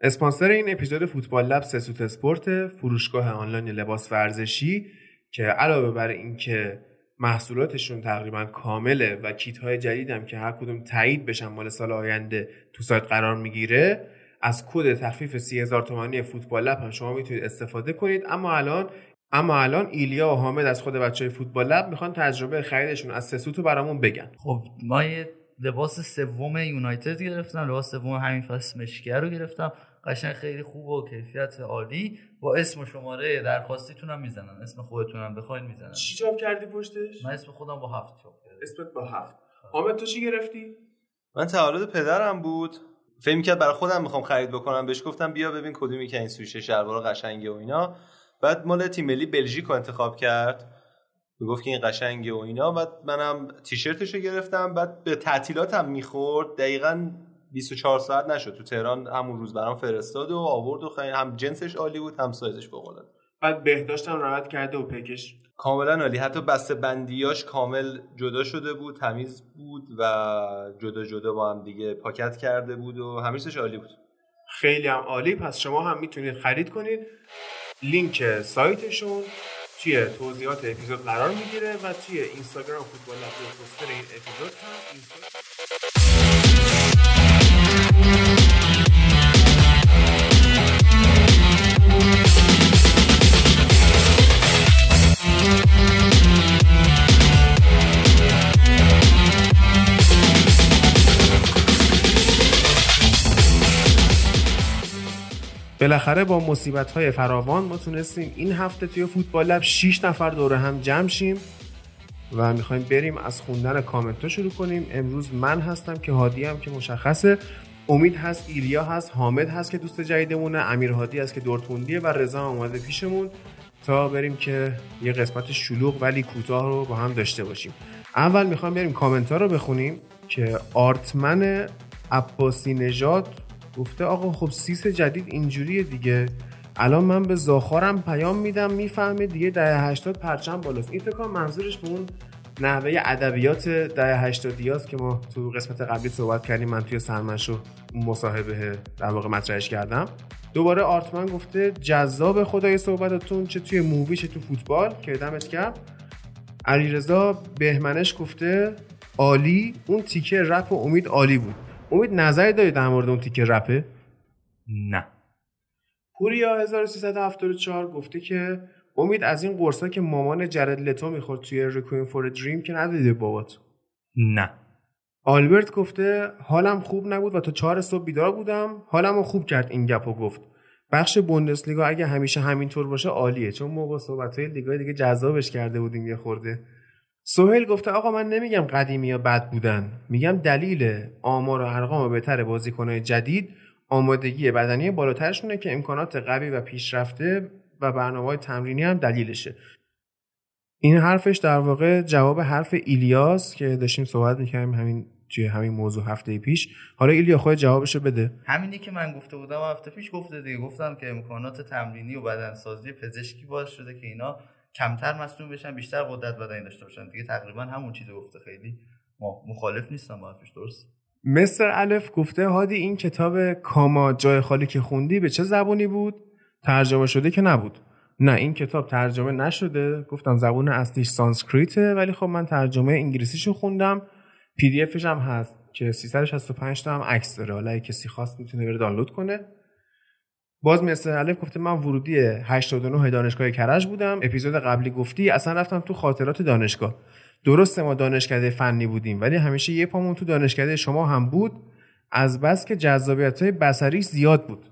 اسپانسر این اپیزود فوتبال لب سسوت اسپورت فروشگاه آنلاین لباس ورزشی که علاوه بر اینکه محصولاتشون تقریبا کامله و کیت های جدیدم که هر کدوم تایید بشن مال سال آینده تو سایت قرار می‌گیره از کد تخفیف 30000 تومانی فوتبال لب هم شما می‌تونید استفاده کنید. اما الان اما الان ایلیا و حامد از خود بچه های فوتبال لب می‌خوان تجربه خریدشون از سسوتو برامون بگن. خب ما لباس سوم یونایتد گرفتم لباس سوم همین فصل مشکیه رو گرفتم. قشنگ خیلی خوب و کیفیت عالی. با اسم و شماره درخواستیتون هم می‌زنن. اسم خودتون هم بخواین می‌زنن. چی چاپ کردی پشتش؟ من اسم خودم با هفت چاپ کردم. اسمت با هفت. حامد تو چی گرفتی؟ من تولد پدرم بود. فکر کرد برای خودم می‌خوام خرید بکنم. بهش گفتم بیا ببین کدومی که این سویشه شلوار قشنگه و اینا. بعد مال تیم ملی بلژیک رو انتخاب کرد. گفت که این قشنگه و اینا. بعد منم تیشرتش رو گرفتم. بعد به تعطیلاتم می‌خورد. دقیقا 24 ساعت نشد. تو تهران همون روز برام فرستاد و آورد و خیلی هم جنسش عالی بود هم سایزش فوق بعد بهداشتم راحت کرده و پکش. کاملا عالی. حتی بسته بندیاش کامل جدا شده بود تمیز بود و جدا جدا با هم دیگه پاکت کرده بود و همیشش عالی بود. خیلی هم عالی. پس شما هم می‌تونید خرید کنید. لینک سایتشون توی توضیحات اپیزود قرار می‌گیره و توی اینستاگرام فوتبال لب این اپیزود هم بالاخره با مصیبت های فراوان ما تونستیم این هفته توی فوتبال لب 6 نفر دور هم جمع شیم و می‌خوایم بریم از خوندن کامنت ها شروع کنیم. امروز من هستم که هادی هم که مشخصه. امید هست ایلیا هست حامد هست که دوست جدیدمونه امیر هادی هست که دورتوندیه و رضا آماده پیشمون. تا بریم که یه قسمت شلوغ ولی کوتاه رو با هم داشته باشیم. اول می‌خوام بریم کامنت ها رو بخونیم که آرتمن عباسی نژاد گفته آقا خب سیس جدید اینجوریه دیگه. الان من به زاخارم پیام میدم می‌فهمه دیگه دهه 80 پرچم بالاست. این فکر منظورش به اون نحوه ادبیات دهه 80 است که ما تو قسمت قبلی صحبت کردیم. من توی سرمنشو مصاحبه در واقع مطرحش کردم. دوباره آرتمن گفته جذاب خدای صحبتتون چه توی مووی چه تو فوتبال. که دمت کرد علیرضا بهمنش گفته عالی. اون تیکه رپ و امید عالی بود. امید نظری داری در مورد اون تیکه رپه؟ نه. پوریا 1374 گفته که امید از این قرصا که مامان جرد لتو می‌خورد توی ریکوین فور دریم که ندیده بابات. نه. آلبرت گفته حالم خوب نبود و تا چهار صبح بیدار بودم. حالم رو خوب کرد این گپو گفت. بخش بوندسلیگا اگه همیشه همینطور باشه عالیه چون ما با صحبت‌های لیگای دیگه جذابش کرده بودیم یه خورده. سهیل گفته آقا من نمیگم قدیمی یا بد بودن. میگم دلیل آمار و ارقام بهتر بازیکنهای جدید آمادگی بدنی بالاترشونه که امکانات قوی و پیشرفته و برنامه تمرینی هم دلیلشه. این حرفش در واقع جواب حرف ایلیاس که داشتیم صحبت می‌کردیم همین توی همین موضوع هفته پیش. حالا ایلیا خود جوابشو بده. همینی که من گفته بودم هفته پیش گفته دیگه. گفتم که امکانات تمرینی و بدنسازی پزشکی باعث شده که اینا کمتر مصدوم بشن بیشتر قدرت بدنی داشته باشن. دیگه تقریبا همون چیزو گفته خیلی. مخالف نیستم با حرفش درست؟ مستر الف گفته هادی این کتاب کاما جای خالی که خوندی به چه زبونی بود؟ ترجمه شده که نبود. نه این کتاب ترجمه نشده. گفتم زبون اصلیش سانسکریته ولی خب من ترجمه انگلیسیشو خوندم. پی دی افش هم هست که 365 تا هم عکس داره. حالا کسی خواست می‌تونه بره دانلود کنه. باز مثل الف گفته من ورودی 89 دانشگاه کرج بودم. اپیزود قبلی گفتی اصلا رفتم تو خاطرات دانشگاه. درسته ما دانشکده فنی بودیم ولی همیشه یه پامون تو دانشکده شما هم بود. از بس که جذابیت های بسریش زیاد بود.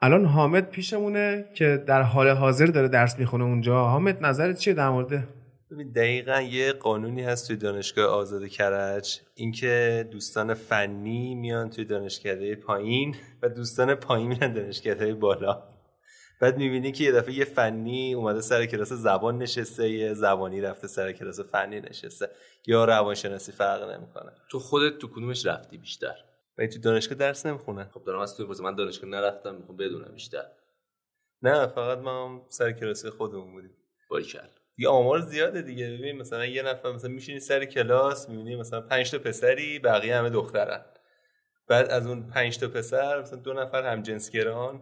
الان حامد پیشمونه که در حال حاضر داره درس می‌خونه اونجا. حامد نظرت چیه در مورد ببین دقیقا یه قانونی هست توی دانشگاه آزاد کرج. اینکه دوستان فنی میان توی دانشکده پایین و دوستان پایین میان دانشکده بالا. بعد می‌بینی که یه دفعه یه فنی اومده سر کلاس زبان نشسته یه زبانی رفته سر کلاس فنی نشسته. یا روانشناسی فرق نمی‌کنه. تو خودت تو کدومش رفتی بیشتر؟ و تو دانشگاه درس نمی‌خونه خب دارم از توی من دانشگاه نرفتم می‌خوام بدونم بیشتر. نه فقط ما هم سر کلاس خودمون بودیم. باریکل دیگه آمار زیاده دیگه. ببین مثلا یه نفر مثلا میشینی سر کلاس می‌بینی مثلا 5 تا پسری بقیه همه دخترن. بعد از اون پنج تا پسر مثلا دو نفر هم جنسگران.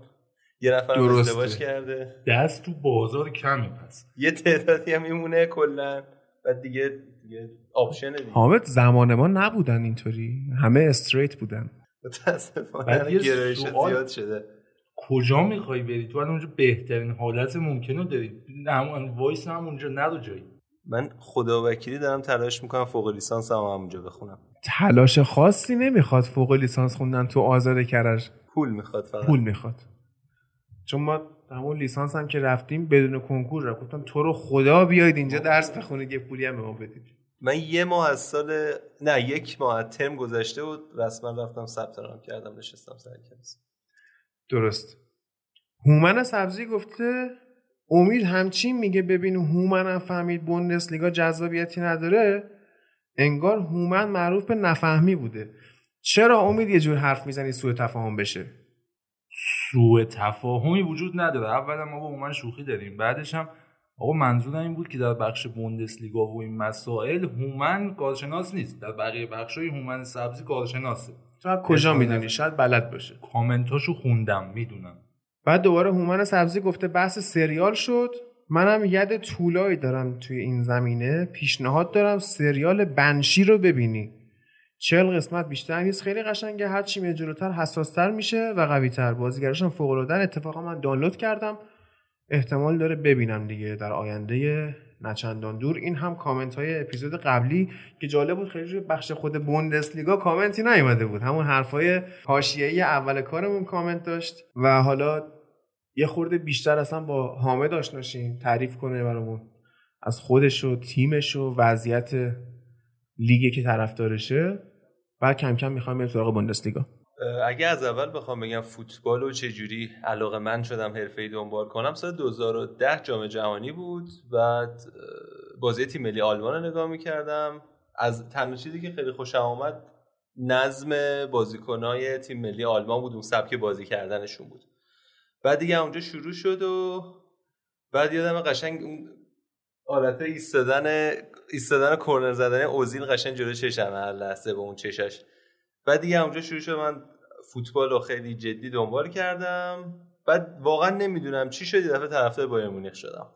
یه نفر. ازدواج کرده. دست تو بازار کمی پس. یه تعدادی هم میمونه کلا. بعد دیگه دیگه آپشن دیگه. حامد زمان ما نبودن اینطوری. همه استریت بودن. متاسفانه یه گرایش سوال- زیاد شده. کجا می‌خوای بری؟ تو اونجا بهترین حالت ممکن رو داری هم وایس هم اونجا ندو جایی. من خدا وکیلی دارم تلاش می‌کنم فوق لیسانس هم همونجا بخونم. تلاش خاصی نمی‌خواد فوق لیسانس خوندن تو آزاد کرج. پول می‌خواد فقط. پول می‌خواد. چون ما همون لیسانس هم که رفتیم بدون کنکور رفت. گفتم تو رو خدا بیاید اینجا درس بخونید یه پولی هم به ما بدید. من یه ماه از سال نه یک ماه از ترم گذشته بود. رسما رفتم ثبت نام کردم نشستم سر کلاس. درست. هومن سبزی گفته امید همچین میگه ببین هومن هم فهمید بوندسلیگا جذابیتی نداره. انگار هومن معروف به نفهمی بوده. چرا امید یه جور حرف می‌زنی سوء تفاهم بشه؟ سوء تفاهمی وجود نداره. اولا ما با من شوخی داریم. بعدش هم آقا منظورم این بود که در بخش بوندسلیگا و این مسائل هومن کارشناس نیست. در بقیه بخشای هومن سبزی کارشناسه. تو از کجا. می‌دونی؟ شاید بلد باشه. کامنتاشو خوندم می‌دونم. بعد دوباره هومن سبزی گفته بحث سریال شد. منم ید طولایی دارم توی این زمینه. پیشنهاد دارم سریال بنشی رو ببینی. چهل قسمت بیشتر نیست. خیلی قشنگه. هر چی جلوتر حساستر میشه و قویتر. بازیگرش هم فوق العاده. اتفاقا من دانلود کردم. احتمال داره ببینم دیگه در آینده نچندان دور. این هم کامنت های اپیزود قبلی که جالب بود خیلی روی بخش خود بوندسلیگا کامنتی نیومده بود. همون حرفای حاشیه‌ای اول کارمون کامنت داشت و حالا یه خورده بیشتر اصلا با حامد آشناشیم تعریف کنه برامون از خودش و تیمش و وضعیت لیگی که طرفدارشه. بعد کم کم می‌خوایم بریم سراغ بوندسلیگا. اگه از اول بخوام بگم فوتبال و چجوری علاقه من شدم حرفه‌ای دنبال کنم سال 2010 جام جهانی بود. اه، بازی تیم ملی آلمان رو نگاه می‌کردم. از تنها چیزی که خیلی خوشم آمد نظم بازیکنهای تیم ملی آلمان بود اون سبک بازی کردنشون بود. بعد دیگه اونجا شروع شد و بعد یادم قشنگ اون حالت ایستادن ایستادن کورنر زدن اوزیل قشنگ جلو چشم هر لحظه به اون چشش. بعد دیگه اونجا شروع شد من فوتبال رو خیلی جدی دنبال کردم. بعد واقعا نمی‌دونم چی شد یه دفعه طرفدار بایر مونیخ شدم.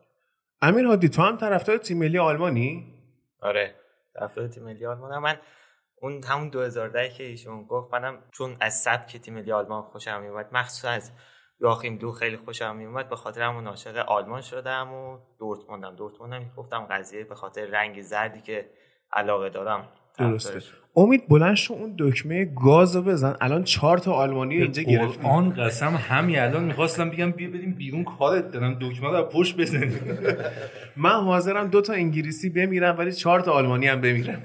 امیر هادی تو هم طرفدار تیم ملی آلمانی؟ آره طرفدار تیم ملی آلمان. من اون همون 2010 که ایشون گفت منم چون از سبک تیم ملی آلمان خوشم میومد مخصوصا از یاخیم دو خیلی خوشم میومد به خاطر همون عاشق آلمان شدم و دورتموندم. دورتموندم گفتم قضیه به خاطر رنگ زردی که علاقه دارم. درسته. امید بلند شو اون دکمه گاز رو بزن. الان چهار تا آلمانی رو اینجا گرفتیم. آن قسم همین الان می‌خواستم بگم بیا بریم بیرون کارت دارم دکمه رو پشت بزنیم. من حاضرم دو تا انگلیسی بمیرم ولی چهار تا آلمانی هم بمیرم.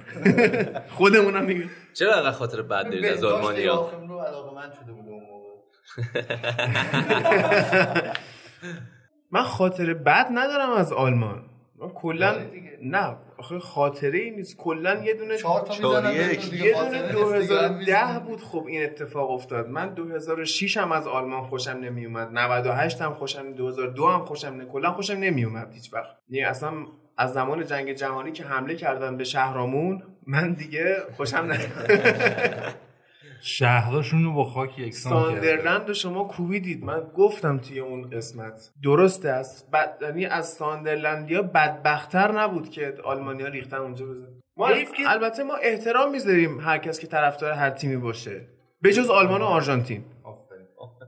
خودمونم میگم چرا انقدر خاطر بد دارید از رو علاقه من شده بود اون موقع. من خاطر بد ندارم از آلمان. کلا دیگه. نه. آخه خاطره ای نیست. کلا یه دونه چهار تا یه دونه نیست دیگه، هم 2010 می‌زنن. بود خب این اتفاق افتاد. من 2006 هم از آلمان خوشم نمیومد 98 هم خوشم 2002 هم خوشم نه. کلا خوشم نمیومد هیچ وقت. یعنی اصلا از زمان جنگ جهانی که حمله کردن به شهرامون من دیگه خوشم نمیومد شهرشون رو با خاک یکسان کرد ساندرلند رو شما کوبیدید. من گفتم توی اون قسمت. درسته است بد... یعنی از ساندرلندیا بدبختتر نبود که آلمانیا ریختن اونجا بزن ما که- البته ما احترام می‌ذاریم هر کس که طرفدار هر تیمی باشه. به جز آلمان و آرژانتین.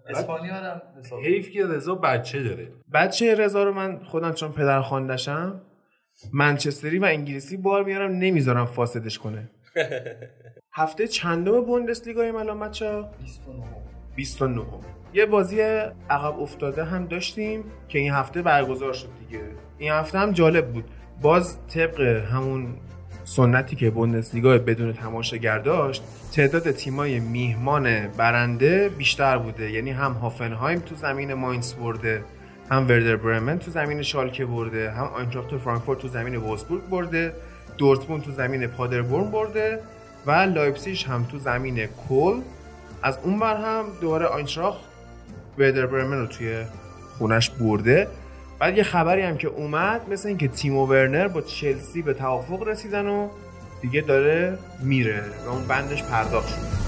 اسپانیا هم حیف که رضا بچه داره. بچه رضا رو من خودم چون پدر خواندشم منچستری و انگلیسی بار میارم نمی‌ذارم فاسدش کنه. هفته چندم بوندسلیگا الان بچه 29 یه بازی عقب افتاده هم داشتیم که این هفته برگزار شد دیگه. این هفته هم جالب بود. باز طبق همون سنتی که بوندسلیگا بدون تماشاگر داشت تعداد تیمای میهمان برنده بیشتر بوده. یعنی هم هافنهایم تو زمین ماینز برده هم وردر برمن تو زمین شالکه برده هم آینتراخت فرانکفورت تو زمین وولسبورگ برده. دورتموند تو زمین پادربورن برده و لایپسیش هم تو زمین کلن. از اون ور هم دوباره آینتراخت وردر برمن رو توی خونش برده. بعد یه خبری هم که اومد مثل اینکه تیمو ورنر با چلسی به توافق رسیدن و دیگه داره میره و اون بندش پرداخت شد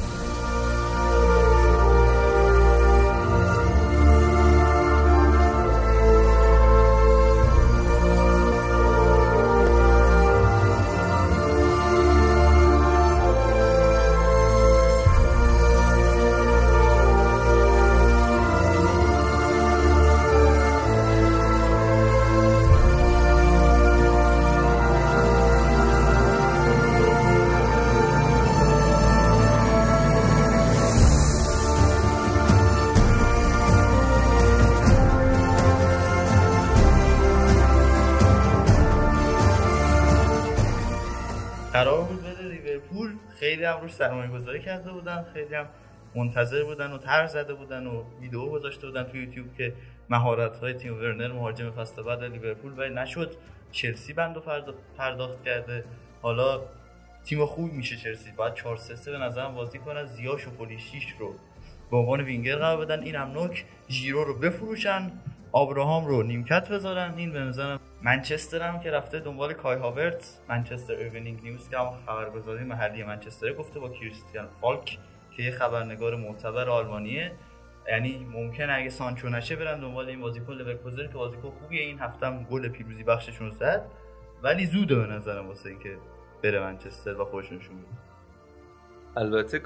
قرار بود بده لیورپول. خیلی هم روش سرمایه گذاری کرده بودن خیلی هم منتظر بودن و تر زده بودن و ویدیو گذاشته بودن تو یوتیوب که مهارت های تیم ورنر مهاجم فصل بعد لیورپول ولی نشد. چلسی بندو پرداخت کرده. حالا تیم خوب میشه چلسی. باید 4 3 به نظرم بازی کنن زیاش و پولیشیش رو به عنوان وینگر قرار بدن. این هم نوک ژیرو رو بفروشن. آبراهام رو نیمکت بذارن. این به نظرم منچستر هم که رفته دنبال کای هاورتس منچستر ایونینگ نیوز که هم خبرگزاری محلی منچستر گفته با کریستیان فالک که یه خبرنگار معتبر آلمانیه. یعنی ممکن اگه سانچو نشه برن دنبال این بازیکن لورکوزن که بازیکن خوبیه. این هفته هم گل پیروزی بخششون زد. ولی زوده به نظرم واسه اینکه بره منچستر و خودشون نشون البته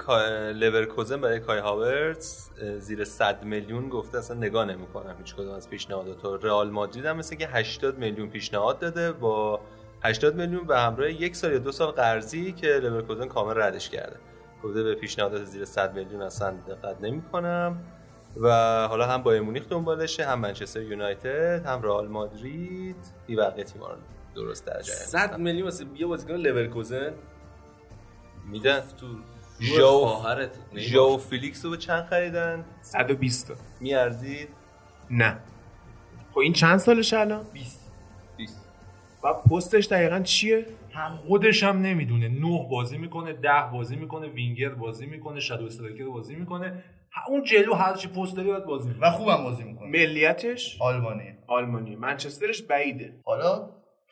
لورکوزن برای کای هاورتس زیر 100 میلیون گفته اصلا نگاه نمی‌کنم. هیچ کدوم از پیشنهادات رئال مادرید هم مثل که 80 میلیون پیشنهاد داده با 80 میلیون به همراه یک سال یا دو سال قرضی که لورکوزن کامل ردش کرده. گفته به پیشنهادات زیر 100 میلیون اصلا دقت نمی‌کنم. و حالا هم بایرن مونیخ دنبالشه هم منچستر یونایتد هم رئال مادرید. این بقیه تیم‌ها رو درست درجه 100 میلیون واسه یه بازیکن لورکوزن میدن. تو خواهرت. ژاو فیلیکس رو به چند خریدن؟ 120 تا. میارزید؟ نه. خب این چند سالشه الان؟ 20 20 و پستش دقیقا چیه؟ خودش هم نمی‌دونه. نه بازی می‌کنه ده بازی می‌کنه وینگر بازی می‌کنه shadow striker بازی می‌کنه. اون جلو هر چی پست داره باید بازی می‌کنه. و خوبم بازی می‌کنه. ملیتش؟ آلمانی آلمانی منچسترش بعیده. حالا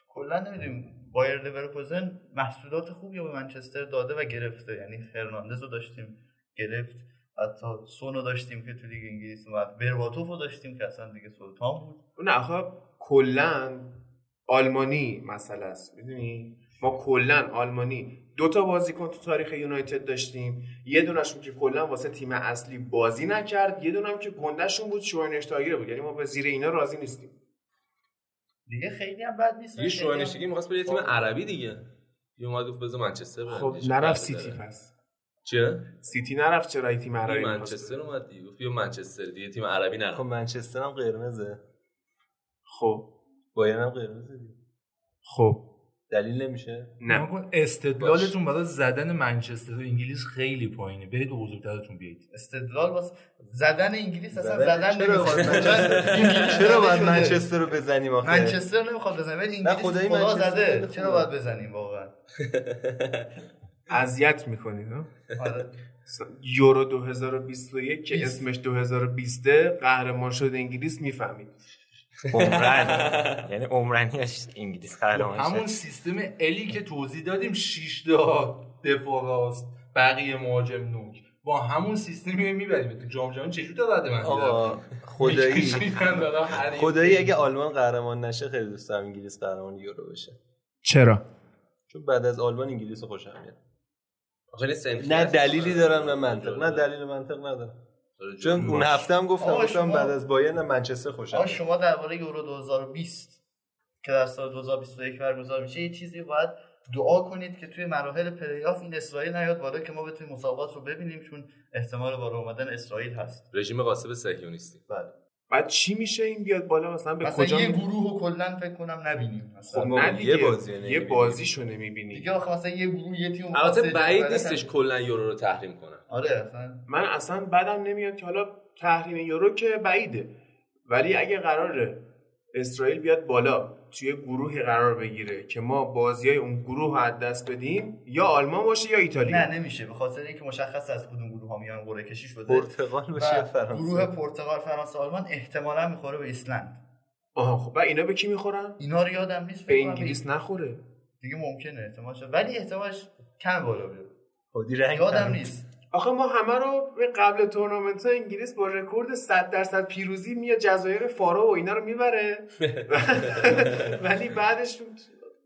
کلا نمی‌دونیم. بایر لورکوزن محصولات خوبی به منچستر داده و گرفته. یعنی فرناندز رو داشتیم گرفت. حتی سونو داشتیم که تو لیگ انگلیس اومد. برباتوف رو داشتیم که اصلا دیگه سلطان بود. نه آخه کلا آلمانی مسئله است. می‌دونی؟ ما کلا آلمانی. دو تا بازیکن تو تاریخ یونایتد داشتیم. یه دونشون که کلا واسه تیم اصلی بازی نکرد. یه دونم که گندهشون بود. شوینشتاگر بود. یعنی ما به زیر اینا راضی نیستیم. دیگه خیلی هم بد نیست یه شوانشتگی می‌خواست بره یه تیم عربی دیگه. یه اومد گفت بذار منچستر برم. خب نرفت چیزی سیتی. پس. چه؟ سیتی نرفت چرا این تیم عربی منچستر اومد دیگه. گفت بیا منچستر دیگه تیم عربی خب نرفت منچستر هم قرمزه. خب. بایرن هم قرمزه دیگه. خب. دلیل نمیشه؟ نه. استدلالتون برای زدن منچستر و انگلیس خیلی پایینه. برید به بزرگترتون بیایید. استدلال واسه زدن انگلیس اصلا زدن- نمی‌خواد. منچستر- چرا باید منچستر رو بزنیم آخه؟ منچستر نمی‌خواد بزنه ولی انگلیس خدا زده. چرا. باید بزنیم واقعا؟ اذیت می‌کنید ها آره. یورو 2021 که. اسمش 2020 قهرمان شد انگلیس می‌فهمید. عمرن. یعنی عمرنیش انگلیس قهرمان همون شد. سیستم الی که توضیح دادیم 6 تا دفاع راست بقیه مهاجم نوک. با همون سیستمی می‌بریم. تو جام جهانی چجوری تا رده من آقا خدایی. خدایی اگه آلمان قهرمان نشه خیلی دوست دارم انگلیس قهرمان یورو بشه. چرا؟ چون بعد از آلمان انگلیس خوشم میاد. آخه این صنفی نه. دلیلی دارم نه منطق. نه دلیل و منطق ندارم. چون اون هفته هم گفتم گفتم شما- بعد از بایرن منچستر خوشم آقا. شما درباره یورو 2020 که در سال 2021 برگزار میشه یه چیزی باید دعا کنید که توی مراحل پلی آف این اسرائیل نیاد بالا که ما بتونیم مسابقات رو ببینیم چون احتمال بالا اومدن اسرائیل هست. رژیم غاصب صهیونیستی بله. بعد چی میشه این بیاد بالا؟ مثلا به مثلا کجا یه می- گروه رو کلا فکر کنم نبینیم مثلا. خب نه یه دیگه بازی رو یه. بازیشو نمی‌بینی دیگه آخه مثلا یه گروه یه تیم البته بعید نیستش کلا یورو رو تحریم کنن. آره اصلا. من اصلا بدم نمیاد که حالا تحریم یورو که بعیده. ولی اگه قراره اسرائیل بیاد بالا توی گروهی قرار بگیره که ما بازی های اون گروه رو از دست بدیم یا آلمان باشه یا ایتالیا. نه نمیشه. به خاطر اینکه مشخص از کدوم میان قرعه کشی شده پرتغال باشه و فرانسه؟ گروه پرتغال فرانسه آلمان احتمالا می‌خوره به ایسلند. آها خب اینا به کی می‌خورن؟ اینا رو یادم نیست به انگلیس نخوره. دیگه ممکنه احتمالش ولی احتمالش کم بالا بیاد. خودی رنگ یادم. نیست. آخه ما همه رو به قبل تورنمنت ها انگلیس با رکورد 100 درصد پیروزی میاد جزایر فارو و اینا رو می‌بره. ولی بعدش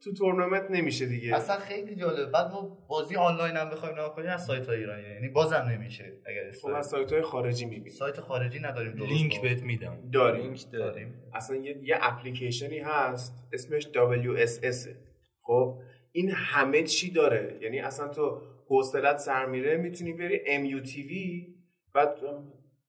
تو تورنمنت نمیشه دیگه. اصلا خیلی جالب. بعد ما بازی آنلاین هم بخوایم نگاه کنیم از سایت های ایرانی یعنی بازم نمیشه اگر خب. از سایت های خارجی می‌بینیم سایت خارجی نداریم درست لینک. بهت میدم. داریم. لینک داریم. داریم. اصلا یه, یه اپلیکیشنی هست اسمش WSS خب این همه چی داره. یعنی اصلا تو حوصلت سر میره می‌تونی بری MUTV بعد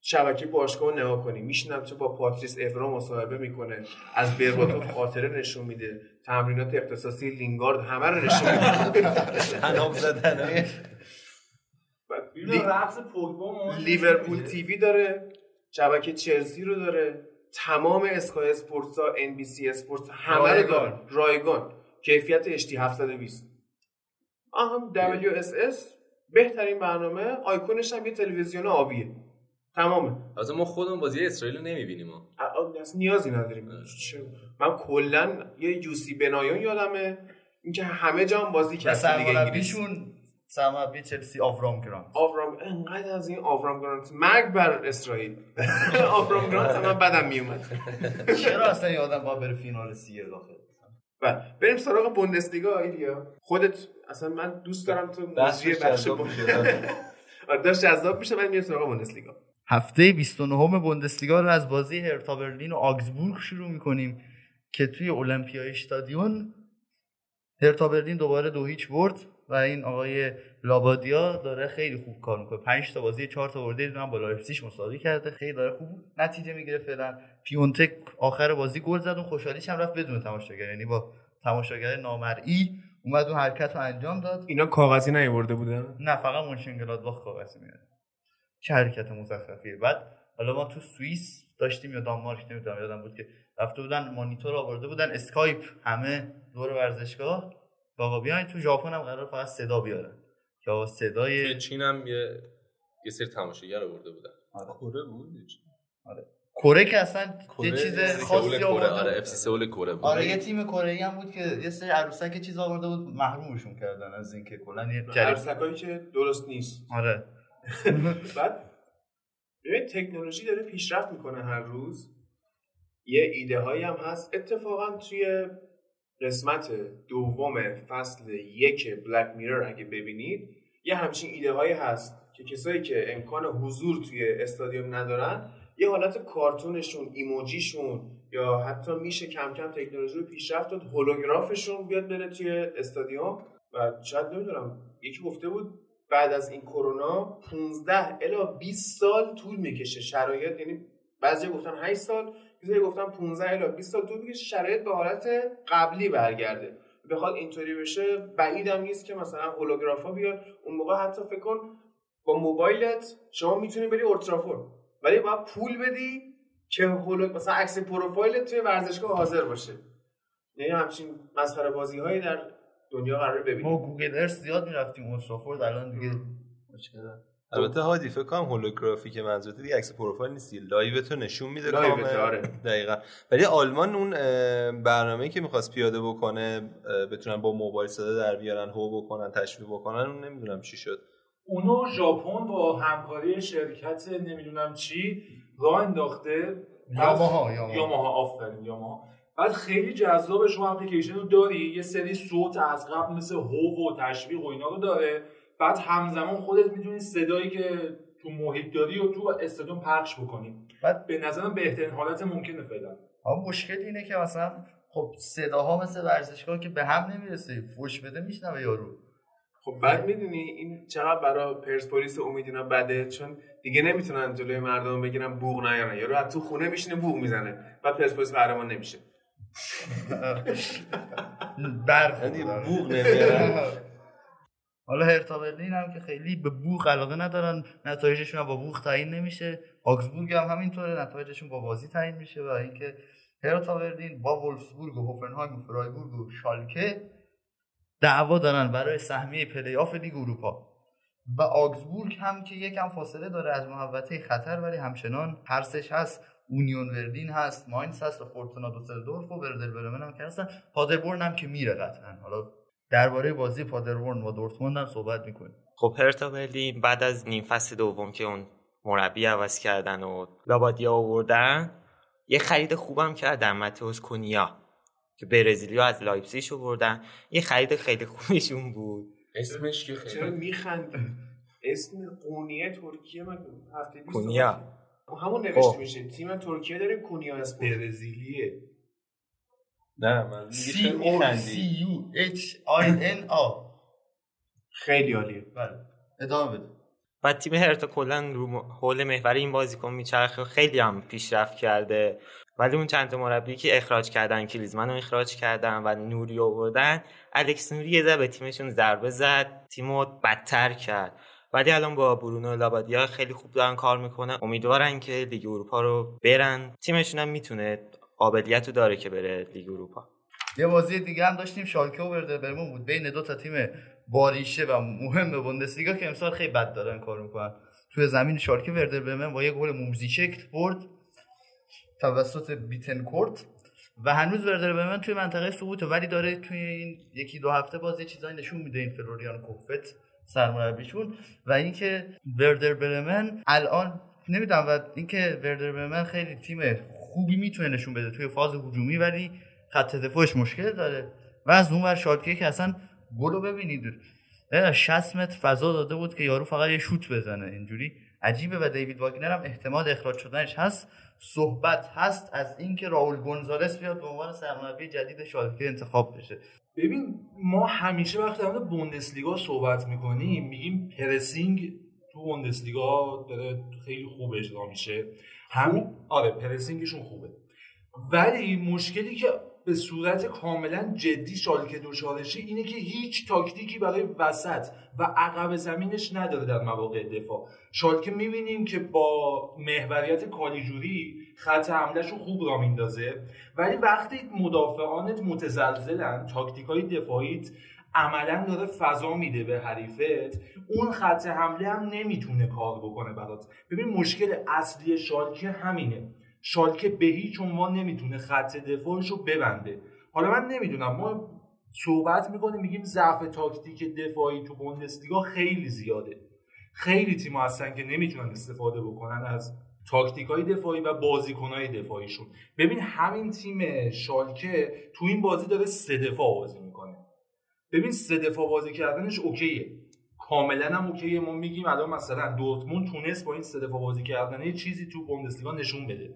شبکه باشگاه رو نگاه کنی میشینم چه با پاتریس اورا مصاحبه می‌کنه. از برباتوف خاطره نشون میده. تمرینات اختصاصی لینگارد همه رو نشون میده. طناب زدن. لیورپول تیوی داره شبکه چلسی رو داره تمام اسکای اسپورتس ها ان بی سی اسپورتس همه رو رایگان. داره. رایگان. کیفیت HD 720 آهم WSS بهترین برنامه آیکونش هم یه تلویزیون آبیه. تمامه. البته ما خودمون بازی اسرائیل رو نمی‌بینیم اصلا نیازی نداریم. من کلا یه یوسی بنایون یادمه. اینکه همه جا هم بازی کرد. لیگ انگلیس. سرمربیشون سرمربی چلسی آورام گرانت آورام انقدر از این آورام گرانت مرگ بر اسرائیل. آورام گرانت من بدم میومد چرا اصلا یه آدم باید بره فینال سیه داخل؟ و بریم سراغ بوندسلیگا ایلیا. خودت اصلا من دوست دارم تو موضوع بخش. آره، داشت جذاب میشه من میرم سراغ بوندسلیگا. هفته 29 بوندسلیگا رو از بازی هرتا برلین و آگزبورگ شروع می‌کنیم که توی المپیای استادیون هرتا برلین دوباره دو هیچ برد و این آقای لابادیا داره خیلی خوب کار می‌کنه. 5 تا بازی 4 تا برده دیدم با لایپزیگ مساوی کرده. خیلی داره خوب نتیجه می‌گیره فعلا. پیونتک آخر بازی گل زد و خوشحالیش هم رفت بدون تماشاگر یعنی با تماشاگر نامرئی اومد اون حرکت رو انجام داد. اینا کاغذی نیورده بودن؟ نه فقط مونشنگلادباخ کاغذی میاد چه حرکت مزخرفیه. بعد حالا ما تو سوئیس داشتیم یا دانمارک نمی‌دونم یادم بود که رفته بودن مانیتور آورده بودن اسکایپ همه دور ورزشگاه. آقا بیاین تو ژاپن هم قرار فقط صدا بیارن. که آقا توی صدای چین هم یه یه سری تماشاگر آورده بودن. کره بود کره که اصلا یه چیز خاصی کره آورده آره. اف سی سئول کره بود. آره. یه تیم کره هم بود که یه سری عروسک چیز آورده بود محرومشون کردن از اینکه کلا یه عروسکایی که درست نیست. آره. بعد ببین تکنولوژی داره پیشرفت می‌کنه هر روز. یه ایده هایی هم هست. اتفاقا توی قسمت دوم فصل یک بلک میرر اگه ببینید یه همچین ایده هایی هست که کسایی که امکان حضور توی استادیوم ندارن یه حالت کارتونشون ایموجیشون یا حتی میشه کم کم تکنولوژی رو پیشرفت داد هولوگرافشون بیاد بره توی استادیوم. و شاید نمی‌دونم یکی گفته بود بعد از این کرونا 15 الا 20 سال طول می‌کشه شرایط یعنی بعضی گفتن 8 سال کسی گفتن 15 الا 20 سال طول می‌کشه شرایط به حالت قبلی برگرده. بخواد اینطوری بشه بعیدم نیست که مثلا هولوگرافا بیاد اون موقع حتی فکر کن با موبایلت شما می‌تونی بری اولترافورد ولی باید پول بدی که هولو مثلا عکس پروفایلت توی ورزشگاه حاضر باشه. یعنی همچین مسخره بازی هایی در دنیا قرار ببینیم. ما گوگل ارث زیاد می‌رفتیم اولترافورد الان دیگه مشکل البته هادی فکر کنم هولوگرافی که منظورت دیگه عکس پروفایل نیست live تو نشون میده کامل. آره. دقیقا. ولی آلمان اون برنامه که می‌خواست پیاده بکنه بتونن با موبایل صدا در بیارن هو بکنن تشویق بکنن اون نمی‌دونم چی شد. اونو ژاپن با همکاری شرکت نمی‌دونم چی راه انداخته. یاماها، یاماها. یاماها آفرین یاماها. بعد خیلی جذابه شما اپلیکیشن رو داری. یه سری صوت از قبل مثل هو و تشویق و اینا رو داره. بعد همزمان خودت می‌تونی صدایی که تو محیط داری و تو استادیوم پخش بکنی. بعد به نظرم بهترین حالت ممکنه فعلا. اما مشکل اینه که مثلا خب صداها مثل ورزشگاه که به هم نمی‌رسه. فوش بده میشنوه یارو. خب بعد می‌دونی این چقدر برای پرسپولیس امیدینا بده؟ چون دیگه نمی‌تونن جلوی مردم بگیرن بوق نیارن. یارو از تو خونه میشینه بوق می‌زنه. بعد پرسپولیس قهرمان نمیشه. برف یعنی نمیارن حالا هرتا برلین هم که خیلی به بوق علاقه ندارن. نتایجشون با بوق تعیین نمیشه. آگزبورگ هم همینطوره. نتایجشون با بازی تعیین میشه و اینکه هرتا برلین با ولفسبورگ و هوفنهایم و فرایبورگ و شالکه دعوا دارن برای سهمیه پلی آف لیگ اروپا. و آگزبورگ هم که یکم فاصله داره از محوطه خطر ولی همچنان ترسش هست. اونیون برلین هست ماینز هست و فورتونا دوسلدورف و وردر برمن هم که هستن. پادربورن هم که میره قطعا. حالا درباره بازی پادربورن و دورتموند هم صحبت می‌کنیم. خب هرتا برلین بعد از نیم فصل دوم که اون مربی عوض کردن و لابادیا آوردن یه خرید خوبم کردن. ماتئوس کونیا که برزیلیو از لایپزیگ آوردن. یه خرید خیلی خوبشون بود. اسمش که چرا خیلی میخندی؟ اسم قونیه ترکیه من هفته کونیا. همون نوشته خب. میشه. تیم ترکیه داره کونیا اسم برزیلیه. نه من C میگه O C U H I N A خیلی عالیه. بله. ادامه بده. و تیم هرتا کلا رو حول محور این بازیکن میچرخه. خیلی هم پیشرفت کرده. ولی اون چند تا مربی که اخراج کردن کلیزمن رو اخراج کردن و نوری آوردن الکس نوری یه به تیمشون ضربه زد. تیمو بدتر کرد. ولی الان با برونو لابادیا خیلی خوب دارن کار می‌کنن. امیدوارن که لیگ اروپا رو برن. تیمشون هم می‌تونه قابلیت رو داره که بره لیگ اروپا. یه بازی دیگه هم داشتیم شالکه و برمون بود. بین دو تا تیم باریشه و مهم بوندسلیگا که امسال خیلی بد دارن کار می‌کنن. توی زمین شالکه ورده برمن با یه گل موزی شکل برد توسط بیتنکورت. و هنوز وردر برمن توی منطقه سقوطه ولی داره توی این یکی دو هفته باز یه چیزایی نشون میده این فلوریان کوفت. سرمربیشون و اینکه وردر برمن الان نمی‌دونم و اینکه وردر برمن خیلی تیم خوبی می‌تونه نشون بده توی فاز هجومی ولی خط دفاعش مشکل داره و از اون ور شالکه که اصلا گلو ببینید. 60 متر فضا داده بود که یارو فقط یه شوت بزنه اینجوری. عجیبه و دیوید واگنر هم احتمال اخراج شدنش هست. صحبت هست از اینکه راول گونزالس بیاد به عنوان سرمربی جدید شالکه انتخاب بشه. ببین ما همیشه وقتی در بوندسلیگا صحبت می‌کنیم میگیم پرسینگ تو بوندسلیگا داره خیلی خوب اجرا میشه. همین آره پرسینگشون خوبه. ولی مشکلی که به صورت کاملا جدی شالکه دوچارشه اینه که هیچ تاکتیکی برای وسط و عقب زمینش نداره در مواقع دفاع. شالکه می‌بینیم که با محوریت کالیجوری خط حملهش رو خوب را میندازه ولی وقتی مدافعانت متزلزلن تاکتیک های دفاعیت عملا داره فضا میده به حریفت اون خط حمله هم نمی‌تونه کار بکنه برات. ببین مشکل اصلی شالکه همینه. شالکه به هیچ عنوان نمی‌تونه خط دفاعش رو ببنده. حالا من نمی‌دونم ما صحبت می‌کنیم میگیم ضعف تاکتیک دفاعی تو بوندسلیگا خیلی زیاده. خیلی تیم هستن که نمی‌تونن استفاده بکنن از تاکتیک های دفاعی و بازیکن های دفاعیشون. ببین همین تیم شالکه تو این بازی داره سه دفاع بازی می‌کنه. ببین سه دفاع بازی کردنش اوکیه. کاملا هم اوکیه. ما میگیم الان مثلا دورتموند تونست با این سه دفاع بازی کردن یه چیزی تو بوندسلیگا نشون بده.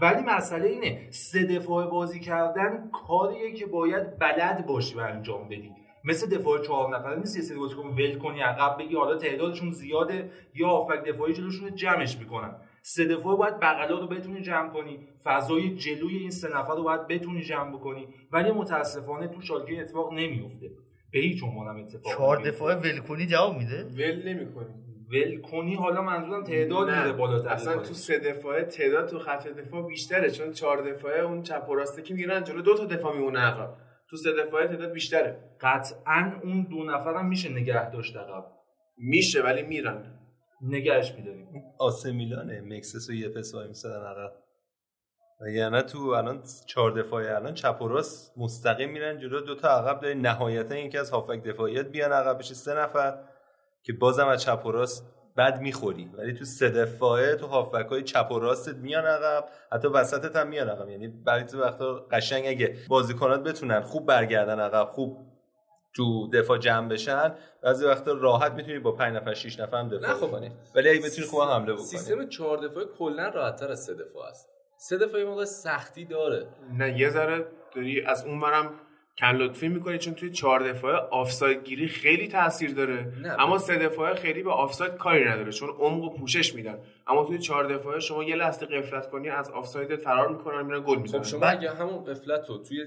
ولی مسئله اینه سه دفاع بازی کردن کاریه که باید بلد باشی و انجام بدی. مثل دفاع چهار نفره نیست یه سری بازیکن ول کنی عقب بگی حالا تعدادشون زیاده یا آفک دفاعی جلوشون جمعش می‌کنن. سه دفاع باید بغلا رو بتونی جمع کنی فضای جلوی این سه نفر رو باید بتونی جمع بکنی ولی متاسفانه تو شالکه اتفاق نمیفته به هیچ عنوان هم اتفاق چهار دفاع ول کنی جواب میده؟ ول نمی‌کنی. ول کنی حالا منظورم تعداد میره بالاتر اصلا تو سه دفاعه تعداد تو خط دفاع بیشتره چون چهار دفاعه اون چپ و راسته که میرن جلو دو تا دفاع میمونه عقب. تو سه دفاعه تعداد بیشتره. قطعا اون دو نفرم میشه نگه داشت عقب. میشه ولی میرن. نگهش میداریم. آسه میلانه مکسس و یه پس وای میسدن عقب. یعنی تو الان چهار دفاعی الان چپ و راست مستقیم میرن جلو دو تا عقب داری نهایتا اینکه از هافک دفاعیت بیان عقب بشه سه نفر. که بازم از چپ و راست بد می‌خوری. ولی تو سه دفاعه تو هافبک های چپ و راستت میان عقب حتی وسطت هم میان عقب. یعنی برای تو وقتا قشنگ اگه بازیکنات بتونن خوب برگردن عقب خوب تو دفاع جمع بشن بعضی وقتا راحت می‌تونی با 5 نفر 6 نفر هم دفاع خب. کنی. ولی اگه بتونی خوب حمله بکنی. سیستم چهار دفاعی کلا راحت‌تر از سه دفاع است. سه دفاعی موقع سختی داره. نه یه ذره داری از اون برم کن لطفی می‌کنی چون توی چهار دفاعه آفساید گیری خیلی تاثیر داره. نه، اما سه دفاعه خیلی به آفساید کاری نداره چون عمق و پوشش میدن. اما توی چهار دفاعه شما یه لحظه قفلت کنی از آفسایدت فرار می‌کنن میرن گل خب می‌زنن شما اگه همون قفلت رو توی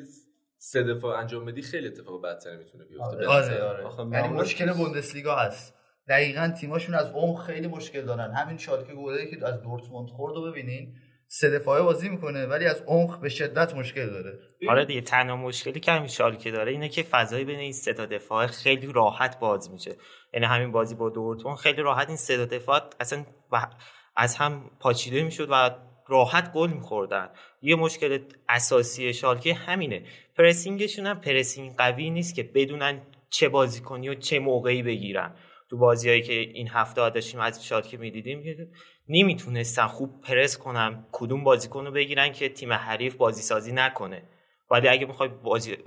سه دفاع انجام بدی خیلی اتفاق بدتری می‌تونه بیفته. آره. آره. آخه یعنی مشکل بوندسلیگا هست. دقیقا تیماشون از عمق خیلی مشکل دارن. همین شالکه گله که از دورتموند خورد رو ببینین. سه دفاعه بازی می‌کنه ولی از عمق به شدت مشکل داره. آره دیگه تنها مشکلی که همین شالکه داره اینه که فضای بین این سه تا دفاع خیلی راحت باز میشه. یعنی همین بازی با دورتموند خیلی راحت این سه تا دفاع اصلا از هم پاچیده می‌شد و راحت گل میخوردن. یه مشکل اساسی شالکه همینه. پرسینگشون هم پرسینگ قوی نیست که بدونن چه بازیکنی و چه موقعی بگیرن. تو بازیهایی که این هفته داشتیم از شالکه می‌دیدیم که نمی‌تونستن خوب پرس کنن کدوم بازیکن رو بگیرن که تیم حریف بازی سازی نکنه. ولی اگه می‌خوای بازی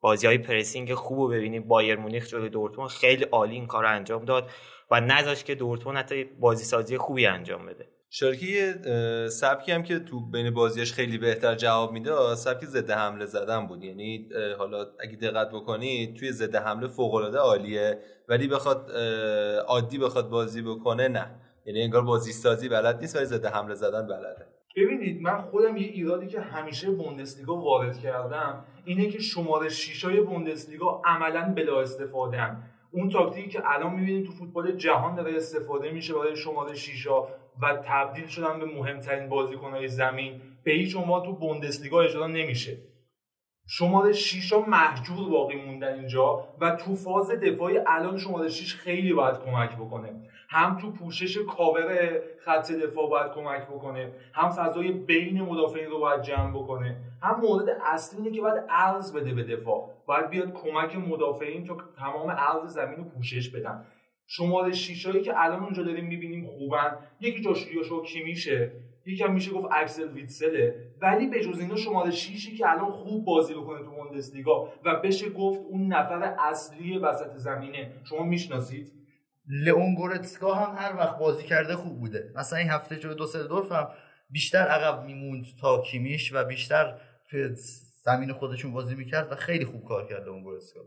بازی های پرسینگ خوب رو ببینی بایر مونیخ جلوی دورتموند خیلی عالی این کار انجام داد و نذاشت که دورتموند حتی بازی سازی خوبی انجام بده. شارکی سبکی هم که تو بین بازیش خیلی بهتر جواب میده سبک ضد حمله زدن بود. یعنی حالا اگه دقت بکنید توی ضد حمله فوق العاده عالیه ولی بخواد عادی بخواد بازی بکنه نه. یعنی انگار بازی سازی بلد نیست ولی ضد حمله زدن بلده. ببینید من خودم یه ایرادی که همیشه بوندسلیگا وارد کردم اینه که شماره شیشای بوندسلیگا عملا بلا استفاده اون تاکتیکی که الان می‌بینیم تو فوتبال جهان داره استفاده میشه برای شماره شیشا و تبدیل شدن به مهمترین بازیکنهای زمین به هیچ عنوان تو بوندسلیگا اجرا نمیشه. شماره 6 ها محجور باقی موندن اینجا و تو فاز دفاعی الان شماره 6 خیلی باید کمک بکنه. هم تو پوشش کاور خط دفاع باید کمک بکنه هم فضای بین مدافعین رو باید جمع بکنه هم مورد اصلی اینه که باید عرض بده به دفاع. باید بیاد کمک مدافعین تا تمام عرض زمین رو پوشش بدن. شماره 6 هایی که الان اونجا داریم می‌بینیم خوبن. یکی جاش یوشو کیمیشه یکم میشه گفت اکسل ویتسله. ولی به جز اینا شماره 6 که الان خوب بازی بکنه تو بوندسلیگا و بشه گفت اون نفر اصلی وسط زمینه. شما می‌شناسید؟ لئون گورتسکا هم هر وقت بازی کرده خوب بوده. مثلا این هفته جلوی دوسلدورف هم بیشتر عقب میموند تا کیمیش و بیشتر زمین خودشون بازی می‌کرد و خیلی خوب کار کرد لئون گورتسکا.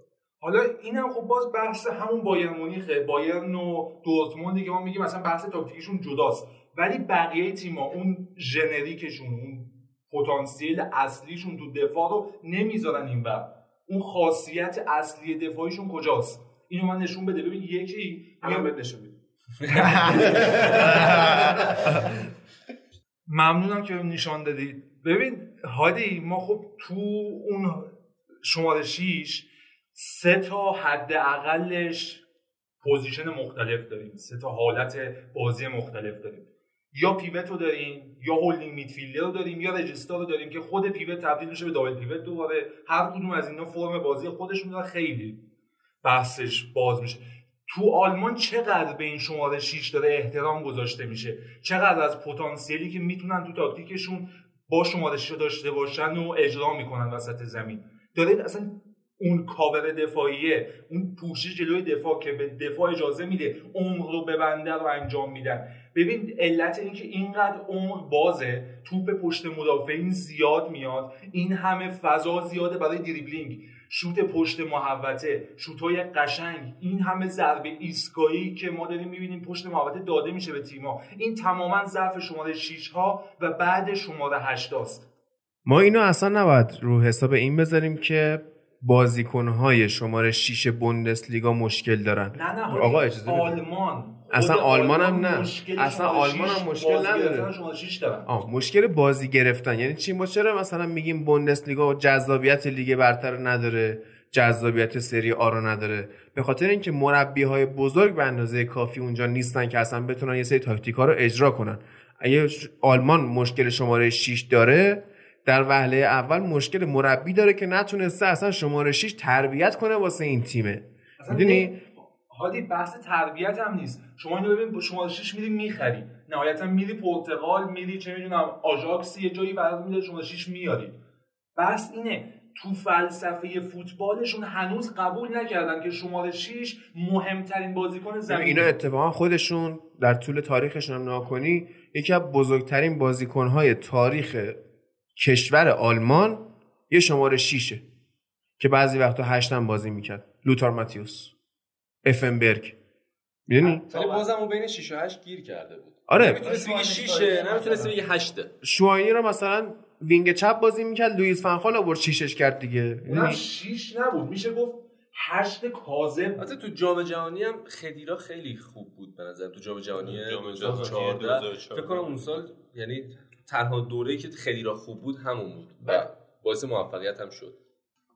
حالا اینم خب باز بحث همون بایرن مونیخه. بایرن و دورتموندی که ما میگیم مثلا بحث تاکتیکیشون جداست. ولی بقیه تیما اون ژنریکشون اون پتانسیل اصلیشون تو دفاع رو نمی‌ذارن این بر اون خاصیت اصلی دفاعیشون کجاست؟ اینو من نشون بده. ببین یکی الان بهت نشون میدم. ممنونم که نشان دادید ببین هادی ما خب تو اون شماره 6 سه تا حداقلش position مختلف داریم. سه تا حالت بازی مختلف داریم. یا pivot رو داریم یا holding midfielder رو داریم یا regista رو داریم که خود pivot تبدیل میشه به double pivot دوباره. هر کدوم از اینا فرم بازی خودشون خیلی بحثش باز میشه. تو آلمان چقدر به این شماره 6 داره احترام گذاشته میشه؟ چقدر از پتانسیلی که می‌تونن تو تاکتیکشون با شماره 6 داشته باشن و اجرا می‌کنن وسط زمین؟ داره اصلا اون کاور دفاعیه اون پوشش جلوی دفاع که به دفاع اجازه میده عمق رو ببنده رو انجام میدن. ببین علت این که اینقدر عمق بازه توپ پشت مدافعین زیاد میاد این همه فضا زیاده برای دریبلینگ. شوت پشت محوطه شوتای قشنگ این همه ضربه ایستگاهی که ما داریم می‌بینیم پشت محوطه داده میشه به تیما این تماما ضعف شماره 6 ها و بعد شماره 8 است ما اینو اصلا نباید رو حساب این بذاریم که بازیکنهای شماره 6 بوندسلیگا مشکل دارن. نه نه آقا اجازه. آلمان. اصلا آلمان هم نه. اصلا آلمان هم مشکل نداره. شماره دارن. آه مشکل بازی گرفتن. یعنی چی؟ ما چرا مثلا میگیم بوندسلیگا و جذابیت لیگ برتر نداره جذابیت سری آ رو نداره؟ به خاطر اینکه مربی های بزرگ به اندازه کافی اونجا نیستن که اصلا بتونن یه سری تاکتیک ها رو اجرا کنن. اگه آلمان مشکل شماره 6 داره در وهله اول مشکل مربی داره که نتونسته اصلا شماره 6 تربیت کنه واسه این تیمه. می‌دونی؟ هادی بحث تربیت هم نیست. شما اینو ببین شماره 6 میری می‌خری. نهایتا میری پرتغال میری چه می‌دونم آژاکس یه جایی برات میده شماره 6 میاری بحث اینه تو فلسفه فوتبالشون هنوز قبول نکردن که شماره 6 مهمترین بازیکن زمین اینا اتفاقا خودشون در طول تاریخشون هم نگاه کنی یکی از بزرگترین بازیکنهای تاریخ کشور آلمان یه شماره شیشه که بعضی وقتا هشتم بازی می‌کرد. لوتار ماتیوس. افنبرگ می‌دونی؟ ولی بازم اون بین 6 و 8 گیر کرده بود. آره. نمی‌تونستی بگی 6 نمی‌تونستی بگی 8 شواینی رو مثلا wing چپ بازی می‌کرد لوئیس فنخال آورد شیشش کرد دیگه. اونم می‌دونی؟ 6 نبود. میشه گفت هشت کاذب البته تو جام جهانی هم خدیرا خیلی خوب بود به نظر تو جام جهانی جام جهانی 2014 2014. فکر کنم اون سال یعنی تنها دوره‌ای که خدیرا خوب بود همون بود و باعث موفقیت هم شد.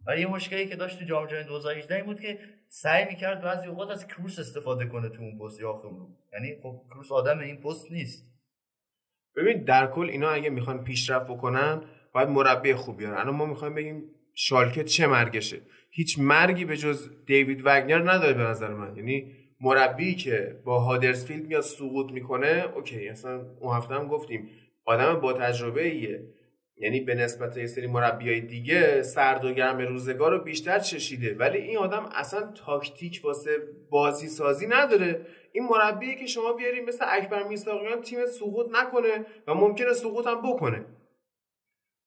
و یه مشکلی که داشت تو جام جهانی 2018 این بود که سعی می‌کرد بعضی اوقات از کروس استفاده کنه تو اون پست یواخیم یعنی خب کروس آدم این پست نیست. ببین در کل اینا اگه می‌خوان پیشرفت بکنن باید مربی خوب بیارن. الان ما می‌خوایم بگیم شالکه چه مرگشه. هیچ مرگی به جز دیوید وگنر نداره به نظر من. یعنی مربی که با هادرسفیلد میاد سقوط می‌کنه اوکی اصلا اون هفته هم گفتیم. آدم با تجربه ایه یعنی به نسبت یه سری مربیای دیگه سرد و گرم روزگار رو بیشتر چشیده. ولی این آدم اصلا تاکتیک واسه بازی سازی نداره. این مربیه که شما بیاریم مثل اکبر میساقیان تیم سقوط نکنه و ممکنه سقوط هم بکنه.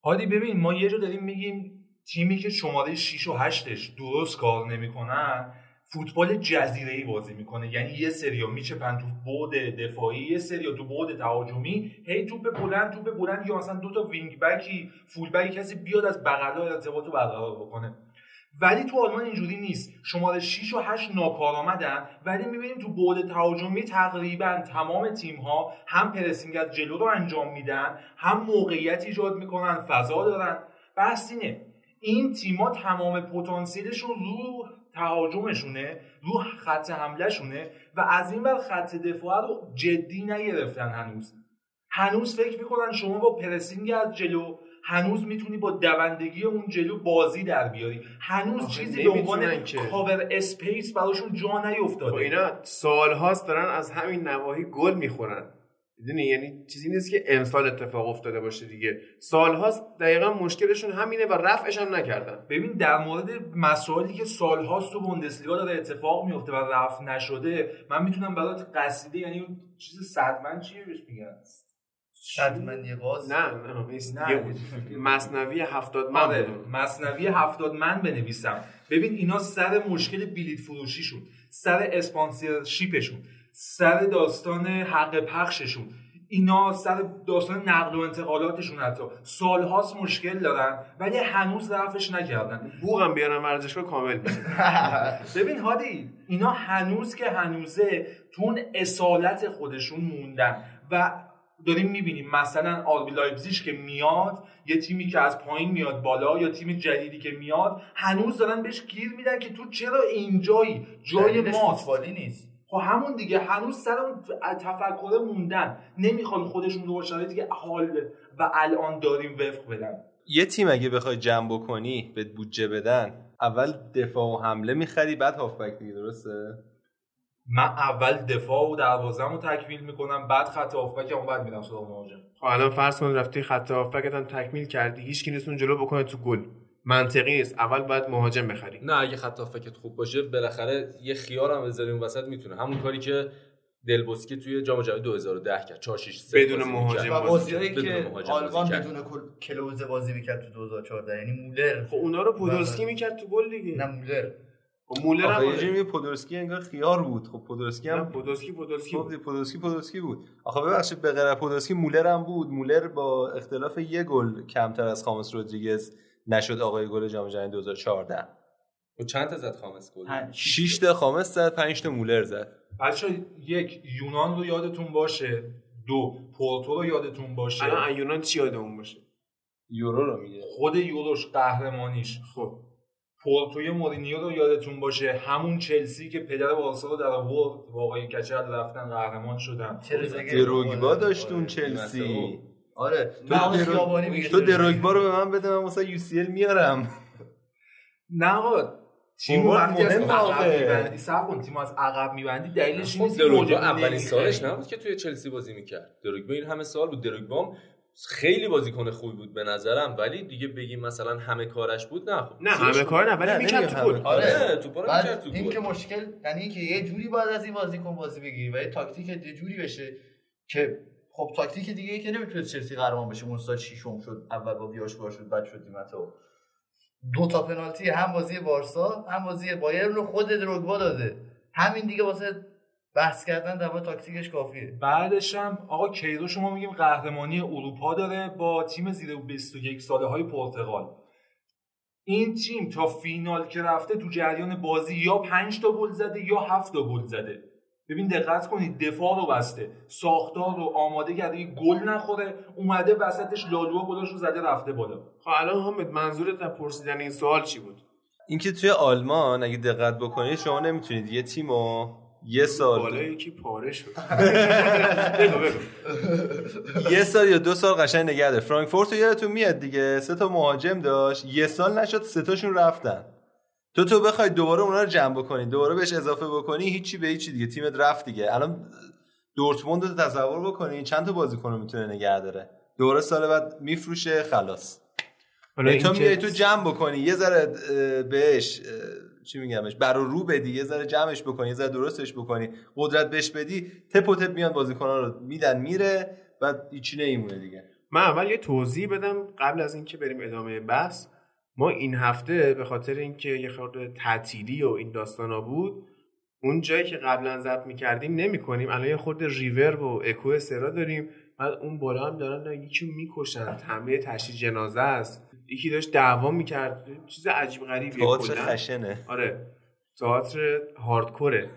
هادی ببین ما یه جا داریم میگیم تیمی که شماره 6 و 8ش درست کار نمی‌کنن فوتبال جزیره ای بازی می‌کنه. یعنی یه سریا میچپن تو بعد دفاعی یه سریا تو بعد تهاجمی. هی توپ بلند توپ بلند یا مثلا دو تا وینگ بکی فول بکی کسی بیاد از بغلا ارتباط رو برقرار بکنه. ولی تو آلمان اینجوری نیست. شماره 6 و 8 ناکارآمدن. ولی می‌بینیم تو بعد تهاجمی تقریبا تمام تیم ها هم پرسینگ از جلو رو انجام میدن هم موقعیت ایجاد می‌کنن فضا دارن. بس اینه. این تیما تمام پتانسیلشون رو تهاجمشونه رو خط حملهشونه و از این ور خط دفاع رو جدی نگرفتن هنوز. هنوز فکر می‌کنن شما با پرسینگ از جلو هنوز می‌تونی با دوندگی اون جلو بازی در بیاری. هنوز چیزی به عنوان. cover space براشون جا خب نیفتاده اینا سالهاست دارن از همین نواحی گل می‌خورن. می‌دونی؟ یعنی چیزی نیست که امسال اتفاق افتاده باشه دیگه. سالهاست دقیقا مشکلشون همینه و رفعش هم نکردن. ببین در مورد مسائلی که سالهاست تو بوندسلیگا داره اتفاق میفته و رفع نشده من می‌تونم برات قصیده یعنی اون چیز صدمن چیه بهش میگن؟ شدمنی قاز نه نه نه. بود. مصنوی هفتاد من آره مصنوی هفتاد من بنویسم. ببین اینا سر مشکل بلیت فروشیشون سر اسپانسرشیپشون. سر داستان حق پخششون. اینا سر داستان نقل و انتقالاتشون حتی. سالهاست مشکل دارن ولی هنوز رفعش نکردن. بوغم بیارم ورزشگاه کامل ببین هادی اینا هنوز که هنوزه تو اون اصالت خودشون موندن. و داریم می‌بینیم مثلا آربی لایپزیش که میاد یه تیمی که از پایین میاد بالا یا تیم جدیدی که میاد هنوز دارن بهش گیر میدن که تو چرا اینجایی؟ جای ماست. فوتبالی نیست. خب همون دیگه هنوز سر اون تفکر موندن. نمی‌خوان خودشون رو شرایطی که حال و الان داریم وفق بدن. یه تیم اگه بخوای جمع بکنی به بودجه بدن اول دفاع و حمله می‌خری بعد هافبک دیگه درسته؟ من اول دفاع و دروازه‌مو تکمیل می‌کنم بعد خط هافبک هم بعد میرم سراغ مهاجم. خب الان فرض کن رفتی خط هافبکت هم تکمیل کردی هیچ کی نیست اون جلو بکنه تو گل. منطقی نیست اول باید مهاجم بخری. نه اگه خط فکت خوب باشه بالاخره یه خیار هم بذاری اون وسط می‌تونه. همون کاری که دلبوسکی توی جام جهانی 2010 کرد. 4 6 3 بدون مهاجم. و بازیایی بدون که مهاجم آلمان بازی. بدون کل- کلوزه بازی می‌کرد تو 2014 یعنی مولر. خب اونا رو پودولسکی بله. می‌کرد تو گل دیگه. نه مولر. خب مولر هم یه آره. پودولسکی انگار خیار بود. خب پودولسکی نه هم پودولسکی پودولسکی خب بود. دیگه پودولسکی پودولسکی بود. آخه ببخشید به غیر از پودولسکی مولر هم بود. مولر با اختلاف یه گل کمتر از خامس رودریگز نشد آقای گل جام جهانی 2014 و چند تا زد خامس گل؟ 6 تا خامس زد 5 تا مولر زد. بچه یک یونان رو یادتون باشه. دو پورتو رو یادتون باشه. الان ایونان چی یادمون باشه؟ یورو رو میگه. خود یوروش قهرمانیش. خب. پورتوی مورینیو رو یادتون باشه. همون چلسی که پدر بارسا رو در آورد. با آقای کچل رفتن قهرمان شدن. دروگبا داشت اون آره. چلسی. آره تو میگه تو دروگبا رو به من بده من واسه یو سی ال میارم. نه آقا تیم وقتی از مهم عقب. میبندی تیم از عقب میبندی دلیلش این خب نیست که دروگبا اولین. سالش نبود که توی چلسی بازی می‌کرد. دروگبا این همه سال بود. دروگبا خیلی بازیکن خوبی بود به نظرم ولی دیگه بگیم مثلا همه کارش بود نه خب نه همه کار نه ولی می‌کرد تو گل. آره آره. توپا رو می‌کرد تو این گل. که مشکل یعنی اینکه یه جوری باید از این بازیکن بازی بگیری و یه تاکتیک یه جوری بشه که خب تاکتیک دیگه ای که نمی‌تونه چلسی قهرمان بشه اون سال ششم شد اول با بیاشکار شد بعد شدیم حتی دو تا پنالتی هم بازی بارسا هم بازی بایرن رو خود دروگبا داده. همین دیگه واسه بحث کردن در تاکتیکش کافیه. بعدش هم آقا کیرو شما میگیم قهرمانی اروپا داره با تیم زیر 21 ساله های پرتغال. این تیم تا فینال که رفته تو جریان بازی یا 5 تا گل زده یا 7 تا گل زده. ببین دقت کنید دفاع رو بسته ساختار رو آماده کرده یه گل نخوره اومده وسطش لالو گلاش رو زده رفته بالا. خب الان حامد منظورت از پرسیدن این سوال چی بود؟ اینکه توی آلمان اگه دقت بکنید شما نمی‌تونید یه تیمو یه سال بالا یکی پاره شد. یه سال یا دو سال قشنگ نگه داره فرانکفورت رو یادتون میاد دیگه؟ سه تا مهاجم داشت. یه سال نشد سه تاشون رفتن. تو تو بخوای دوباره اونا رو جمع بکنی دوباره بهش اضافه بکنی هیچی به هیچی دیگه تیمت رفت دیگه. الان دورتموند رو تصور بکنی چند تا بازیکن می‌تونه نگه داره؟ دوباره سال بعد میفروشه خلاص. تو میای تو جمع بکنی یه ذره بهش چی میگمش برا رو بدی یه ذره جمعش بکنی یه ذره درستش بکنی قدرت بهش بدی تپ و تپ میان بازیکنان رو میدن میره بعد هیچی نمیمونه دیگه. من اول یه توضیح بدم قبل از اینکه بریم ادامه بحث. ما این هفته به خاطر اینکه یه خورده تعطیلی و این داستانا بود اون جایی که قبلا ضبط می‌کردیم نمی‌کنیم. الان یه خورده ریورب و اکو سرا داریم. بعد اون بالا هم دارن یکی می‌کشن. تمه تشییع جنازه است. یکی داشت دعوا می‌کرد. چیز عجیب غریبیه تئاتر. خشنه آره. تئاتر هاردکوره.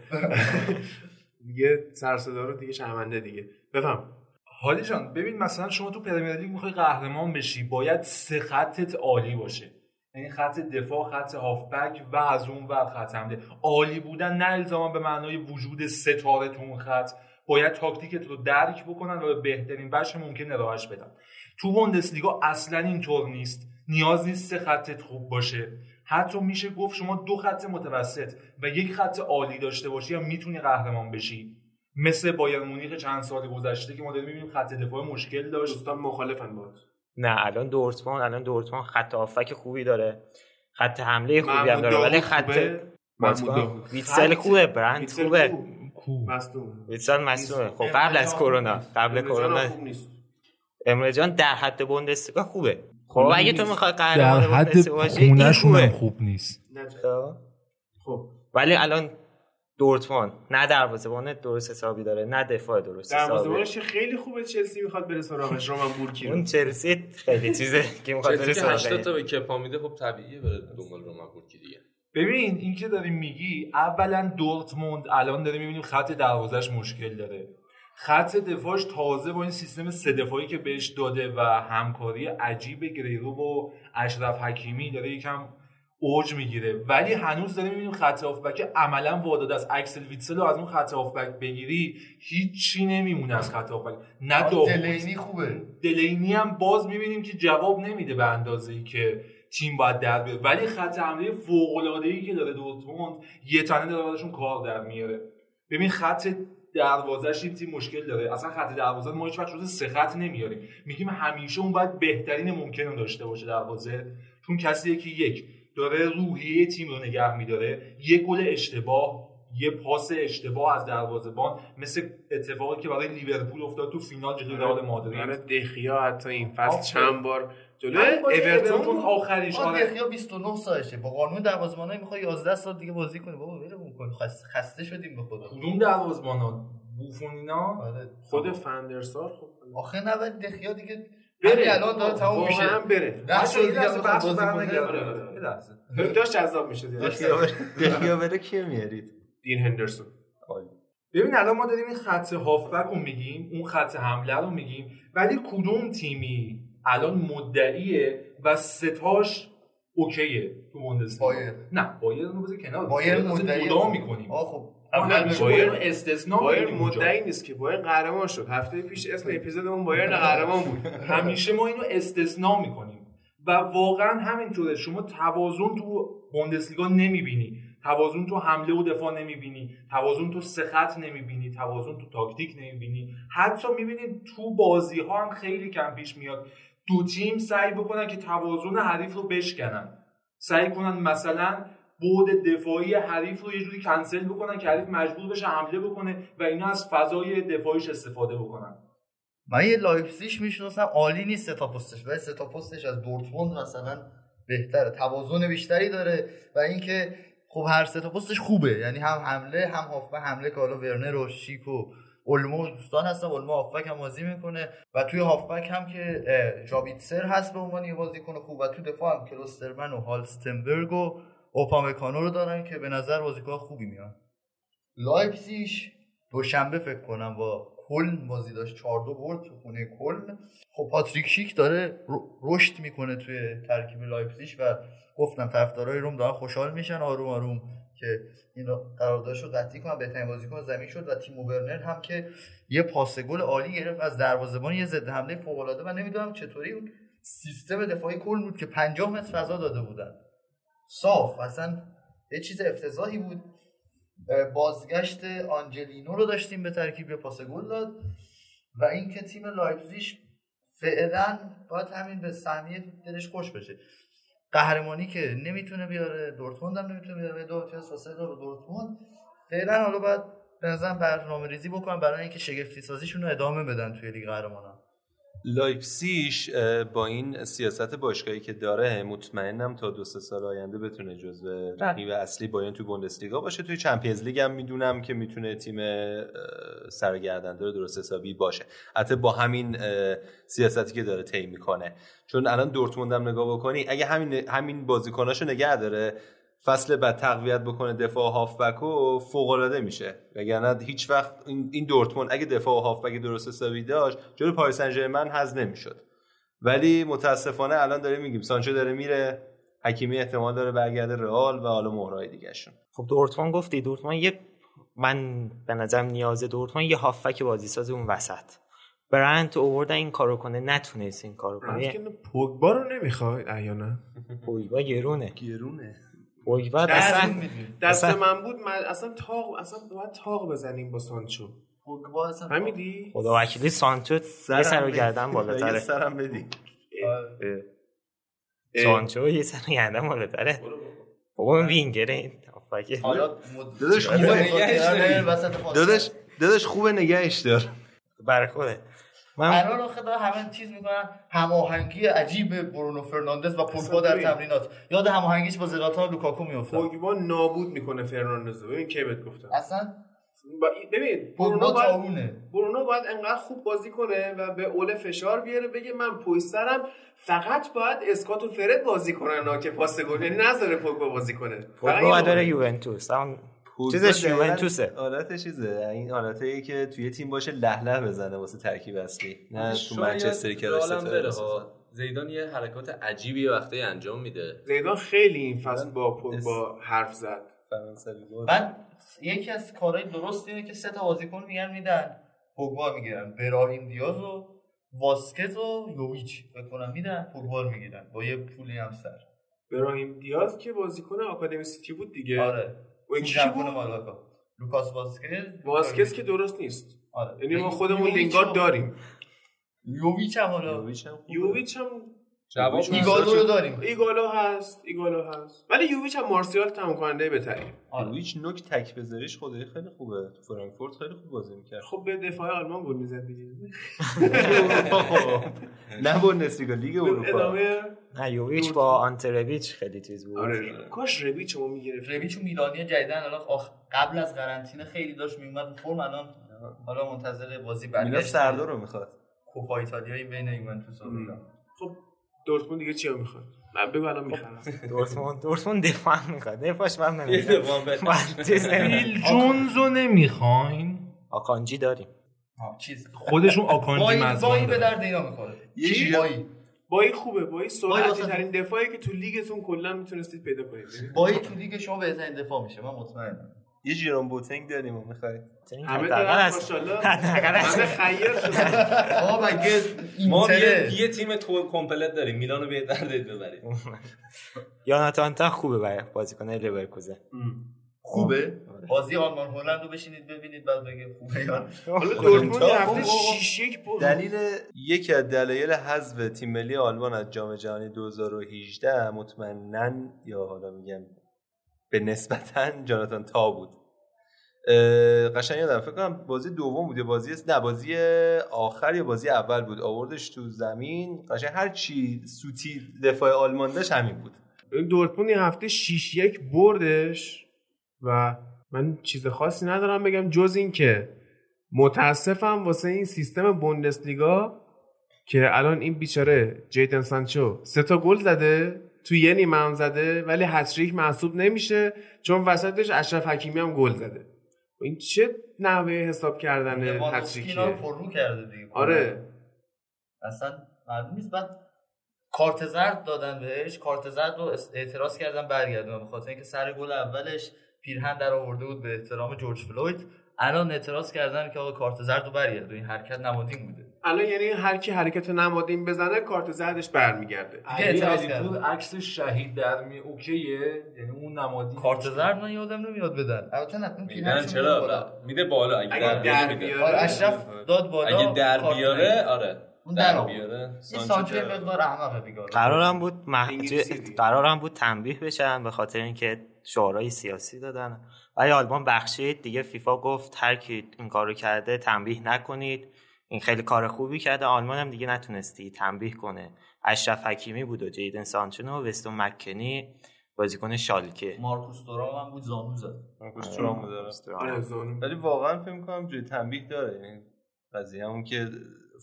دیگه سر صدا رو دیگه شرمنده دیگه. بفهم. حالی جان ببین مثلا شما تو پرمیر لیگ می‌خوای قهرمان بشی باید سه خطت عالی باشه. یعنی خط دفاع خط هافبک و از اون ور خط حمله. عالی بودن نه الزاما به معنای وجود ستاره تو اون خط. باید تاکتیکت رو درک بکنن و به بهترین وجه ممکن ارائهش بدن. تو بوندسلیگا اصلا اینطور نیست. نیاز نیست سه خطت خوب باشه. حتی میشه گفت شما دو خط متوسط و یک خط عالی داشته باشی یا می‌تونی قهرمان بشی. مثل بایر مونیخ چند سال گذشته که ما داریم می‌بینیم خط دفاع مشکل داشت. دوستان مخالفن باید نه الان دورتموند الان دورتموند خط آفک خوبی داره. خط حمله خوبی هم داره ولی خط. ویتسل خوبه برند خوبه. ویتسل مصدومه. خب قبل از کرونا قبل کرونا. هم خوب نیست. امره جان در حد بوندسلیگا خوبه. خب اگه تو. می‌خوای در قهرمان حد بوندسلیگا باشی خوب نیست. خب. خب. ولی الان دورتموند نه دروازه‌بان درست حسابی داره نه دفاع درست حسابی. دروازه‌بانش خیلی خوبه چلسی می‌خواد بره سراغش رومن بورکی رو. اون چلسی خیلی چیزه که می‌خواد بره چلسی که 80 تا به کپا میده خب طبیعیه بره دنبال رومن پورکی دیگه. ببین این که داریم میگی اولا دورتموند الان داریم می‌بینیم خط دروازش مشکل داره. خط دفاعش تازه با این سیستم سه دفاعی که بهش داده و همکاری عجیب گریرو و اشرف حکیمی داره یکم اوج می‌گیره. ولی هنوز داریم می‌بینیم خط هافبک عملا واداد از اکسل ویتسل رو از اون خط هافبک بگیری هیچی نمیمونه از خط هافبک. نه داوود دلینی خوبه. دلینی هم باز می‌بینیم که جواب نمیده به اندازه ای که تیم باید در بیاره. ولی خط حمله فوق العاده ای که داره دورتموند یه تنه داره براشون کار در میاره. ببین خط دروازش این تیم مشکل داره. اصلا خط دروازه ما هیچ وقت روز سه خط نمیاریم. میگیم همیشه اون باید بهترین ممکن رو داشته باشه دروازه. چون کسیه که یک. داره روحیه تیم رو نگه میداره. یه گل اشتباه یه پاس اشتباه از دروازه‌بان مثل اتفاقی که برای لیورپول افتاد تو فینال جلوی رئال مادرید. آره دخیا حتی این فصل. چند بار جلو همین بازی اورتون آخریش آره. دخیا 29 سالشه. با قانون دروازه‌بانای می‌خواد 11 سال دیگه بازی کنه بابا ولمون کن. خسته, خسته شدیم به خدا. کدوم دروازه‌بانا بوفون اینا؟ آره. خود فندرسار خب. آخه نه ولی دخیا دیگه بره. الان داره تموم میشه. واقعا بره سال دیگه لحظه بخواد بحث بازی برنگرد. کنه. یه لحظه. داشت جذاب میشه دخیا بره- دخیا بره کی میارید؟ دین هندرسون. ببین الان ما داریم این خط هافبک رو میگیم اون خط حمله رو میگیم ولی کدوم تیمی الان مدعیه و ستاش اوکیه تو بوندسلیگا؟ بایر. نه بایر رو بذار کنار. بایر مدعی می‌کنیم. خب. ما اول. بایر استثنا بایر. مدعی نیست که بایر قهرمان شد. هفته پیش اسم اپیزودمون بایر قهرمان بود. همیشه ما اینو استثنا می‌کنیم. و واقعا همینطوره. شما توازن تو بوندسلیگا نمی‌بینی. توازن تو حمله و دفاع نمی‌بینی. توازن تو سه خط نمی‌بینی. توازن تو تاکتیک نمی‌بینی. حتی می‌بینید تو بازی ها هم خیلی کم پیش میاد. دو تیم سعی بکنن که توازن حریف رو بشکنن. سعی کنن مثلا بود دفاعی حریف رو یه جوری کنسل بکنن که حریف مجبور بشه حمله بکنه و اینا از فضای دفاعیش استفاده بکنن. من یه لایپزیگ می‌شناسم عالی نیست سه تا پستش ولی سه تا پستش از دورتموند مثلا بهتره توازن بیشتری داره و اینکه خب هر سه تا پستش خوبه یعنی هم حمله هم هافبک حمله که حالا ورنر و شیک و اولمو دوستان هستن اولمو هافبک هم بازی می‌کنه و توی هافبک هم که جابیتسر هست به عنوان یه بازیکن خوب و تو دفاع هم کلوسترمن و هالستنبرگ و اوپامکانو رو دارن که به نظر بازیکن خوبی میان. لایپزیگ دوشنبه فکر کنم با کلن بازی داشت 4 2 برد تو خونه کلن. خب پاتریک شیک داره رشد می‌کنه توی ترکیب لایپزیگ و گفتم طرفدارای روم دارن خوشحال میشن آروم آروم که این قراردادش رو قطعی کنن. بهترین بازیکن زمین شد و تیمو ورنر هم که یه پاس گل عالی گرفت از دروازه‌بان یه ضد حمله فوق العاده و نمی‌دونم چطوری اون سیستم دفاعی کلن بود که 50 متر فضا داده بودن. صاف. اصلا یه چیز افتضاحی بود. بازگشت آنجلینو رو داشتیم به ترکیب پاس گل داد. و اینکه تیم لایپزیگ فعلا باید همین به سهمیه دلش خوش بشه. قهرمانی که نمی‌تونه بیاره دورتموند هم نمی‌تونه بیاره دو امتیاز فاصله داره دورتموند. فعلا حالا باید به نظرم برنامه ریزی برای اینکه شگفتی سازیشون رو ادامه بدن توی لیگ قهرمانان. لایپسیش با این سیاست باشگاهی که داره مطمئنم تا دو سه سال آینده بتونه جزو رقیب اصلی بایرن تو بوندسلیگا باشه. توی چمپیونز لیگ هم می‌دونم که می‌تونه تیم سرگردنده درست حسابی باشه. حتی با همین سیاستی که داره طی می‌کنه. چون الان دورتموند هم نگاه بکنی اگه همین همین بازیکناشو نگه داره فصل بعد تقویت بکنه دفاع و هافبک و فوق العاده میشه. وگرنه هیچ وقت این این دورتموند اگه دفاع و هافبک درست حسابی داشت جلو پاریس سن ژرمن حذف نمی‌شد. ولی متاسفانه الان داره میگیم. سانچو داره میره حکیمی احتمال داره برگرده رئال و حالا مهرای دیگه شون خب دورتموند گفتی دورتموند یه من به نظرم نیاز دورتموند یه هافک بازیساز اون وسط. برنت اووردن این کارو کنه نتونست این کارو کنه. پوگبا رو نمی‌خواد احیانا پویبا گرونه. گرونه. پویبا دست, اصلا دست اصلا- من بود من اصلا تاق اصلا باید تاق بزنیم با سانچو. پوگبا اصلا فهمیدی؟ خدا وکیلی سانچو یه سر و گردن یه بالاتره سرم بدی. اه. سانچو یه سر گردن بالاتره. بابا این وینگره این. حالا داداش آره، خوبه نگهش فاصله. داداش داداش خوبه نگهش دار برای خوده من الان آخه داره همه چیز می‌کنن. هماهنگی عجیب برونو فرناندز و پوگبا در. تمرینات. یاد هماهنگیش با زلاتان و لوکاکو میافتاد. پوگبا نابود می‌کنه فرناندز رو. ببین کی بهت گفتم. اصلا؟ با- ببین برونو باید تاونه برونو باید انقدر خوب بازی کنه و به اول فشار بیاره بگه من پشت سرم فقط باید اسکات و فرد بازی کنن ها که پاس گل. یعنی نذاره پوگبا بازی کنه. پوگبا کنه. یوونتوس. چیزش یوونتوسه. حالت چیزه؟ این حالتیه که توی تیم باشه له له بزنه واسه ترکیب اصلی نه تو منچستری که زیدان یه حرکات عجیبی وقتی انجام میده. زیدان خیلی این فصل با پوگبا حرف زد. فرانسوی بود. بعد یکی از کارهای درست اینه که سه تا بازیکن میگن میدن. پوگبا می‌گیرن براهیم دیاز و واسکز و یویچ. فکر کنم میدن پوگبا می‌گیرن. با یه پولی هم سر. براهیم دیاز که بازیکن آکادمی سیتی بود دیگه. آره. و این کی جمعون بود مالاکا لوکاس واسکز واسکس که درست نیست. آره. یعنی ما خودمون یویچ لینگارد داریم. یویچ هم حالا یوویچ هم. یوویچ جواب ایگالو رو داریم. ایگالو هست ایگالو هست. ولی یوویچ هم مارسیال تمام کننده بهتری آره. یوویچ نوک تک بذاریش خدایی خیلی خوبه. تو فرانکفورت خیلی خوب بازی می‌کرد. خب به دفاع آلمان گل می‌زد دیگه. نه بوندسلیگا لیگ اروپا. ادامه نه یوویچ با آنترویچ خیلی چیز بود. آره. کاش ربیچ ما می‌گرفت رویچ و میلانی جدیدن الان آخ... قبل از قرنطینه خیلی داشت میومد فرم الان حالا منتظر بازی برگشت. سردار رو می‌خواد. کوپا ایتالیایی بین یوونتوس و میلان. خب دورتموند دیگه چی می‌خواد؟ من بگو الان می‌خرم دورتموند دورتموند دفاع می‌خواد. دفاعش من. بیل جونز رو نمی‌خواین؟ آکانجی داریم. آه، چیز. خودشون آکانجی بایی مزبان به درد اینا می‌خوره. یه چی؟ بایی خوبه بایی سرعتی ترین دفاعی که تو لیگتون کلا می‌تونستید پیدا کنید. بایی تو لیگ شما بهترین دفاع میشه من مطمئنم. یه جیرون بوتنگ داریم و می‌خوای. همه حداقل دارن ماشاءالله. از- همه خیر شدن. مگه ما یه, تیم تو کمپلت داریم. میلانو به دردت ببرید. یاناتان تا خوبه برای بازیکن لیورکوزن. خوبه؟ بازی آلمان هلند رو بشینید ببینید بعد بگه خوبه یا. حالا دورتموند یه خب، هفته خب. 6 1 برد دلیل یکی از دلایل حذف تیم ملی آلمان از جام جهانی 2018 مطمئنا یا حالا میگم به نسبتا جاناتان تا بود. قشنگ یادم فکر کنم بازی دوم بود یا بازی نه بازی آخر یا بازی اول بود. آوردش تو زمین. قشنگ هر چی سوتی دفاع آلمان داشت همین بود. این دورتموند این هفته 6 1 بردش. و من چیز خاصی ندارم بگم جز این که متاسفم واسه این سیستم بوندسلیگا که الان این بیچاره جیدن سانچو سه تا گل زده تو یه نیمه هم زده ولی هتریک محسوب نمیشه چون وسطش اشرف حکیمی هم گل زده. این چه نحوه حساب کردن هتریکیه؟ پررو کرده دیگه. آره. اصلا معلوم نیست. بعد کارت زرد دادن بهش. کارت زرد رو اعتراض کردن برگردون. به خاطر اینکه سر گل اولش پیرهن در آورده بود به احترام جورج فلوید. الان اعتراض کردن که آقا کارت زرد رو برگردون این حرکت نمادین بوده. الان یعنی هر کی حرکت نمادین بزنه کارت زردش برمیگرده. اعتراض کردن. عکس شهید در می اوکیه؟ یعنی اون نمادی کارت زرد من یادم نمیاد بدن البته نه پیرهن میدن چرا؟ میده بالا. اگه اگه در بیاره. آره اشرف داد بالا اگه در بیاره. آره. اون در بیاره این سانچو مقدار احمقه دیگه قرارم بود دیگه. قرارم بود تنبیه بشن به خاطر اینکه شعارهای سیاسی دادن. ولی آلمان بخشید. دیگه فیفا گفت هر کی این کارو کرده تنبیه نکنید. این خیلی کار خوبی کرده. آلمان هم دیگه نتونستی تنبیه کنه. اشرف حکیمی بود و جیدن سانچو و وستون مکنی. بازیکن شالکه. مارکوس تورام هم بود زانو زد. مارکوس تورام داره آره. زانو. ولی واقعا فکر می‌کنم جوی تنبیه داره. یعنی قضیه همون که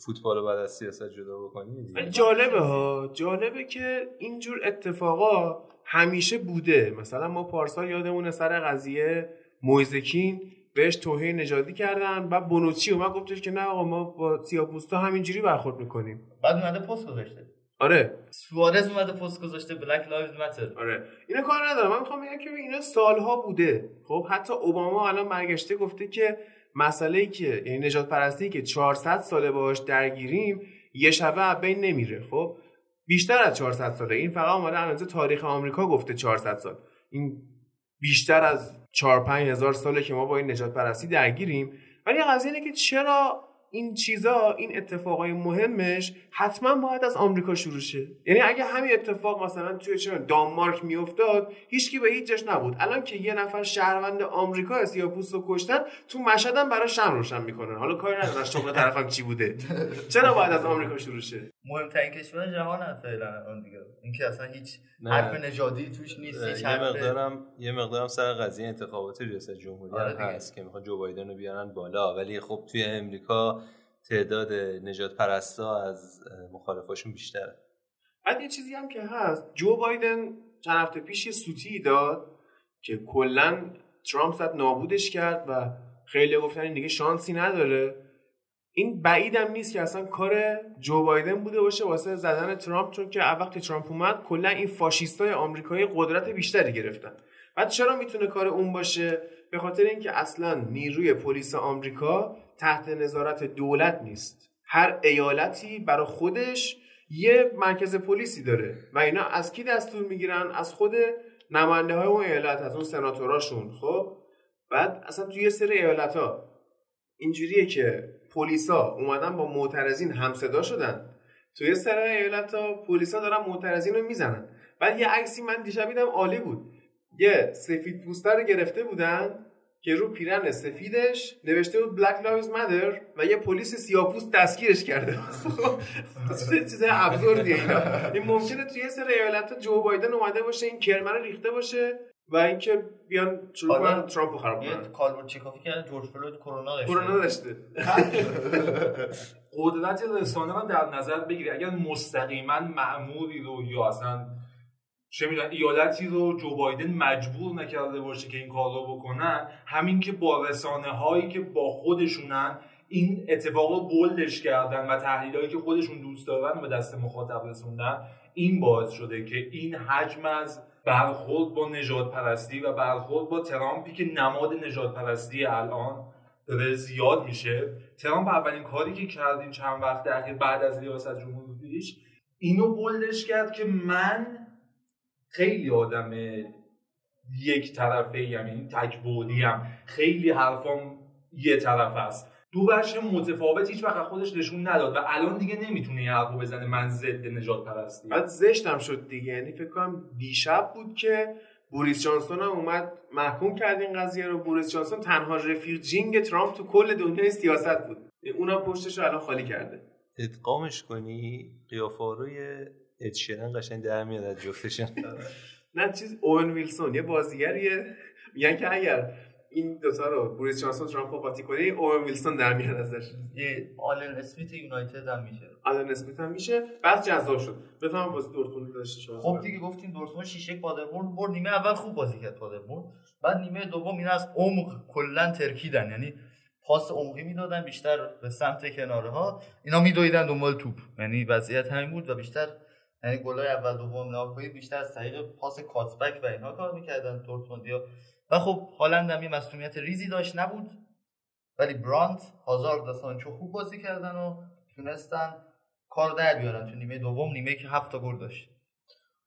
فوتبال رو بعد از سیاست جدا بکنی. جالبه ها. جالبه که اینجور اتفاقا همیشه بوده. مثلا ما پارسال یادمونه سر قضیه مویزکین بهش توهین نژادی کردن و بونوچی اومد گفتش که نه آقا ما با سیاپوستا همینجوری برخورد می‌کنیم. بعد اومده پست گذاشته. آره. سوارز اومده پست گذاشته Black Lives Matter آره. اینا کار ندارم. من می‌خوام بگم که اینا سالها بوده. خب حتی اوباما الان برگشته گفته که مسئله ای که یعنی نژاد پرستی که 400 ساله باش درگیریم یه شبه بین نمیره. خب بیشتر از 400 ساله. این فقط اومده اندازه تاریخ آمریکا گفته 400 سال. این بیشتر از 4 5 هزار ساله که ما با این نژاد پرستی درگیریم. ولی قضیه اینه که چرا این چیزا این اتفاقای مهمش حتما باید از آمریکا شروع شه؟ یعنی اگه همین اتفاق مثلا توی چه دانمارک میافتاد هیچکی به هیچ نبود. الان که یه نفر شهروند آمریکا سیاپوست رو کشتن تو مشهد هم برای شم روشن می‌کنن. حالا کاری ندارن شغل طرفم چی بوده؟ چرا باید از آمریکا شروع شه؟ مهمترین کشور جهان هم فعلا الان دیگه اینکه اصلا هیچ نه. حرف نژادی توش نیست هیچ یه مقدارم یه مقدارم سر قضیه انتخابات ریاست جمهوری آره. هست که می‌خوان جو بایدن رو بیارن بالا ولی خب توی امریکا تعداد نجات پرستا از مخالفاشون بیشتره بعد یه چیزی هم که هست جو بایدن چند هفته پیش یه سوتی داد که کلا ترامپ زد نابودش کرد و خیلی گفتن این دیگه شانسی نداره این بعیدم نیست که اصلا کار جو بایدن بوده باشه واسه زدن ترامپ چون که وقتی ترامپ اومد کلا این فاشیستای آمریکایی قدرت بیشتری گرفتن. بعد چرا می‌تونه کار اون باشه؟ به خاطر اینکه اصلا نیروی پلیس آمریکا تحت نظارت دولت نیست. هر ایالتی برای خودش یه مرکز پلیسی داره و اینا از کی دستور می‌گیرن؟ از خود نماینده های اون ایالت از اون سناتوراشون خب؟ بعد اصلا توی یه سری ایالت ها اینجوریه که پلیسا اومدن با معترضین همصدا شدن. توی سر ایالت ها پلیسا دارن معترضین رو می‌زنن. بعد یه عکسی من دیشب دیدم عالی بود. یه سفید پوسته رو گرفته بودن که رو پیرن سفیدش نوشته بود Black Lives Matter و یه پلیس سیاپوست دستگیرش کرده. چیز ابزوردیه اینا. این ممکنه توی سری ایالت جو بایدن اومده باشه این کرمه رو ریخته باشه. و اینکه بیان شروع. کنن ترامپ رو خراب یه کنن. کالبورت چکافی کردن جورج فلوید کرونا داشته. کرونا داشته. قدرت رسانه من در نظر بگیری. اگر مستقیما معمولی رو یا اصلا چه می‌دونم ایالتی رو جو بایدن مجبور نکرده باشه که این کار رو بکنن همین که با رسانه هایی که با خودشونن این اتفاق رو بولدش کردن و تحلیل هایی که خودشون دوست دارن به دست مخاطب رسوندن این باعث شده که این حجم از برخورد با نجات پرستی و برخورد با ترامپی که نماد نجات پرستی الان داره زیاد میشه. ترامپ اولین کاری که کرد این چند وقت اخیر بعد از ریاست جمهوریش اینو بولدش کرد که من خیلی آدم یک طرفه یعنی تک هم خیلی حرفام یه طرف است. دو وجه متفاوت هیچ وقت از خودش نشون نداد و الان دیگه نمی‌تونه این حرفو بزنه من ضد نژاد پرستی بعد زشتم شد دیگه. یعنی فکر کنم دیشب بود که بوریس جانسون هم اومد محکوم کرد این قضیه رو. بوریس جانسون تنها رفیق جینگ ترامپ تو کل دنیای سیاست بود. اونم پشتش رو الان خالی کرده. ادغامش کنی؟ قیافه روی اد شیرن قشنگ در میاد از جفتشون. نه چیز اوون ویلسون. یه بازیگریه. میگن که اگر این دوتا رو بوریس جانسون ترامپ قاطی کنی اوون ویلسون در میاد ازش. یه آلن اسمیت یونایتد هم میشه. آلن اسمیت هم میشه. بعد جذاب شد. بفهم بازی دورتموند داشته شما خب دیگه گفتیم دورتموند 6 1 پادربورن برد. نیمه اول خوب بازی کرد پادربورن بعد نیمه دوم اینا از عمق کلا ترکیدن. یعنی پاس عمقی می‌دادن بیشتر به سمت کناره ها اینا میدویدن دنبال توپ. یعنی وضعیت همین بود و بیشتر یعنی گلای اول دوم ناپولی بیشتر از طریق پاس کاتبک و اینها کار می‌کردن. دورتموندیا و خب هالند هم یه مسئولیت ریزی داشت نبود. ولی برانت هازارد و سانچو خوب بازی کردن و تونستن کار در بیارن تو نیمه دوم نیمه که هفت تا گل داشت.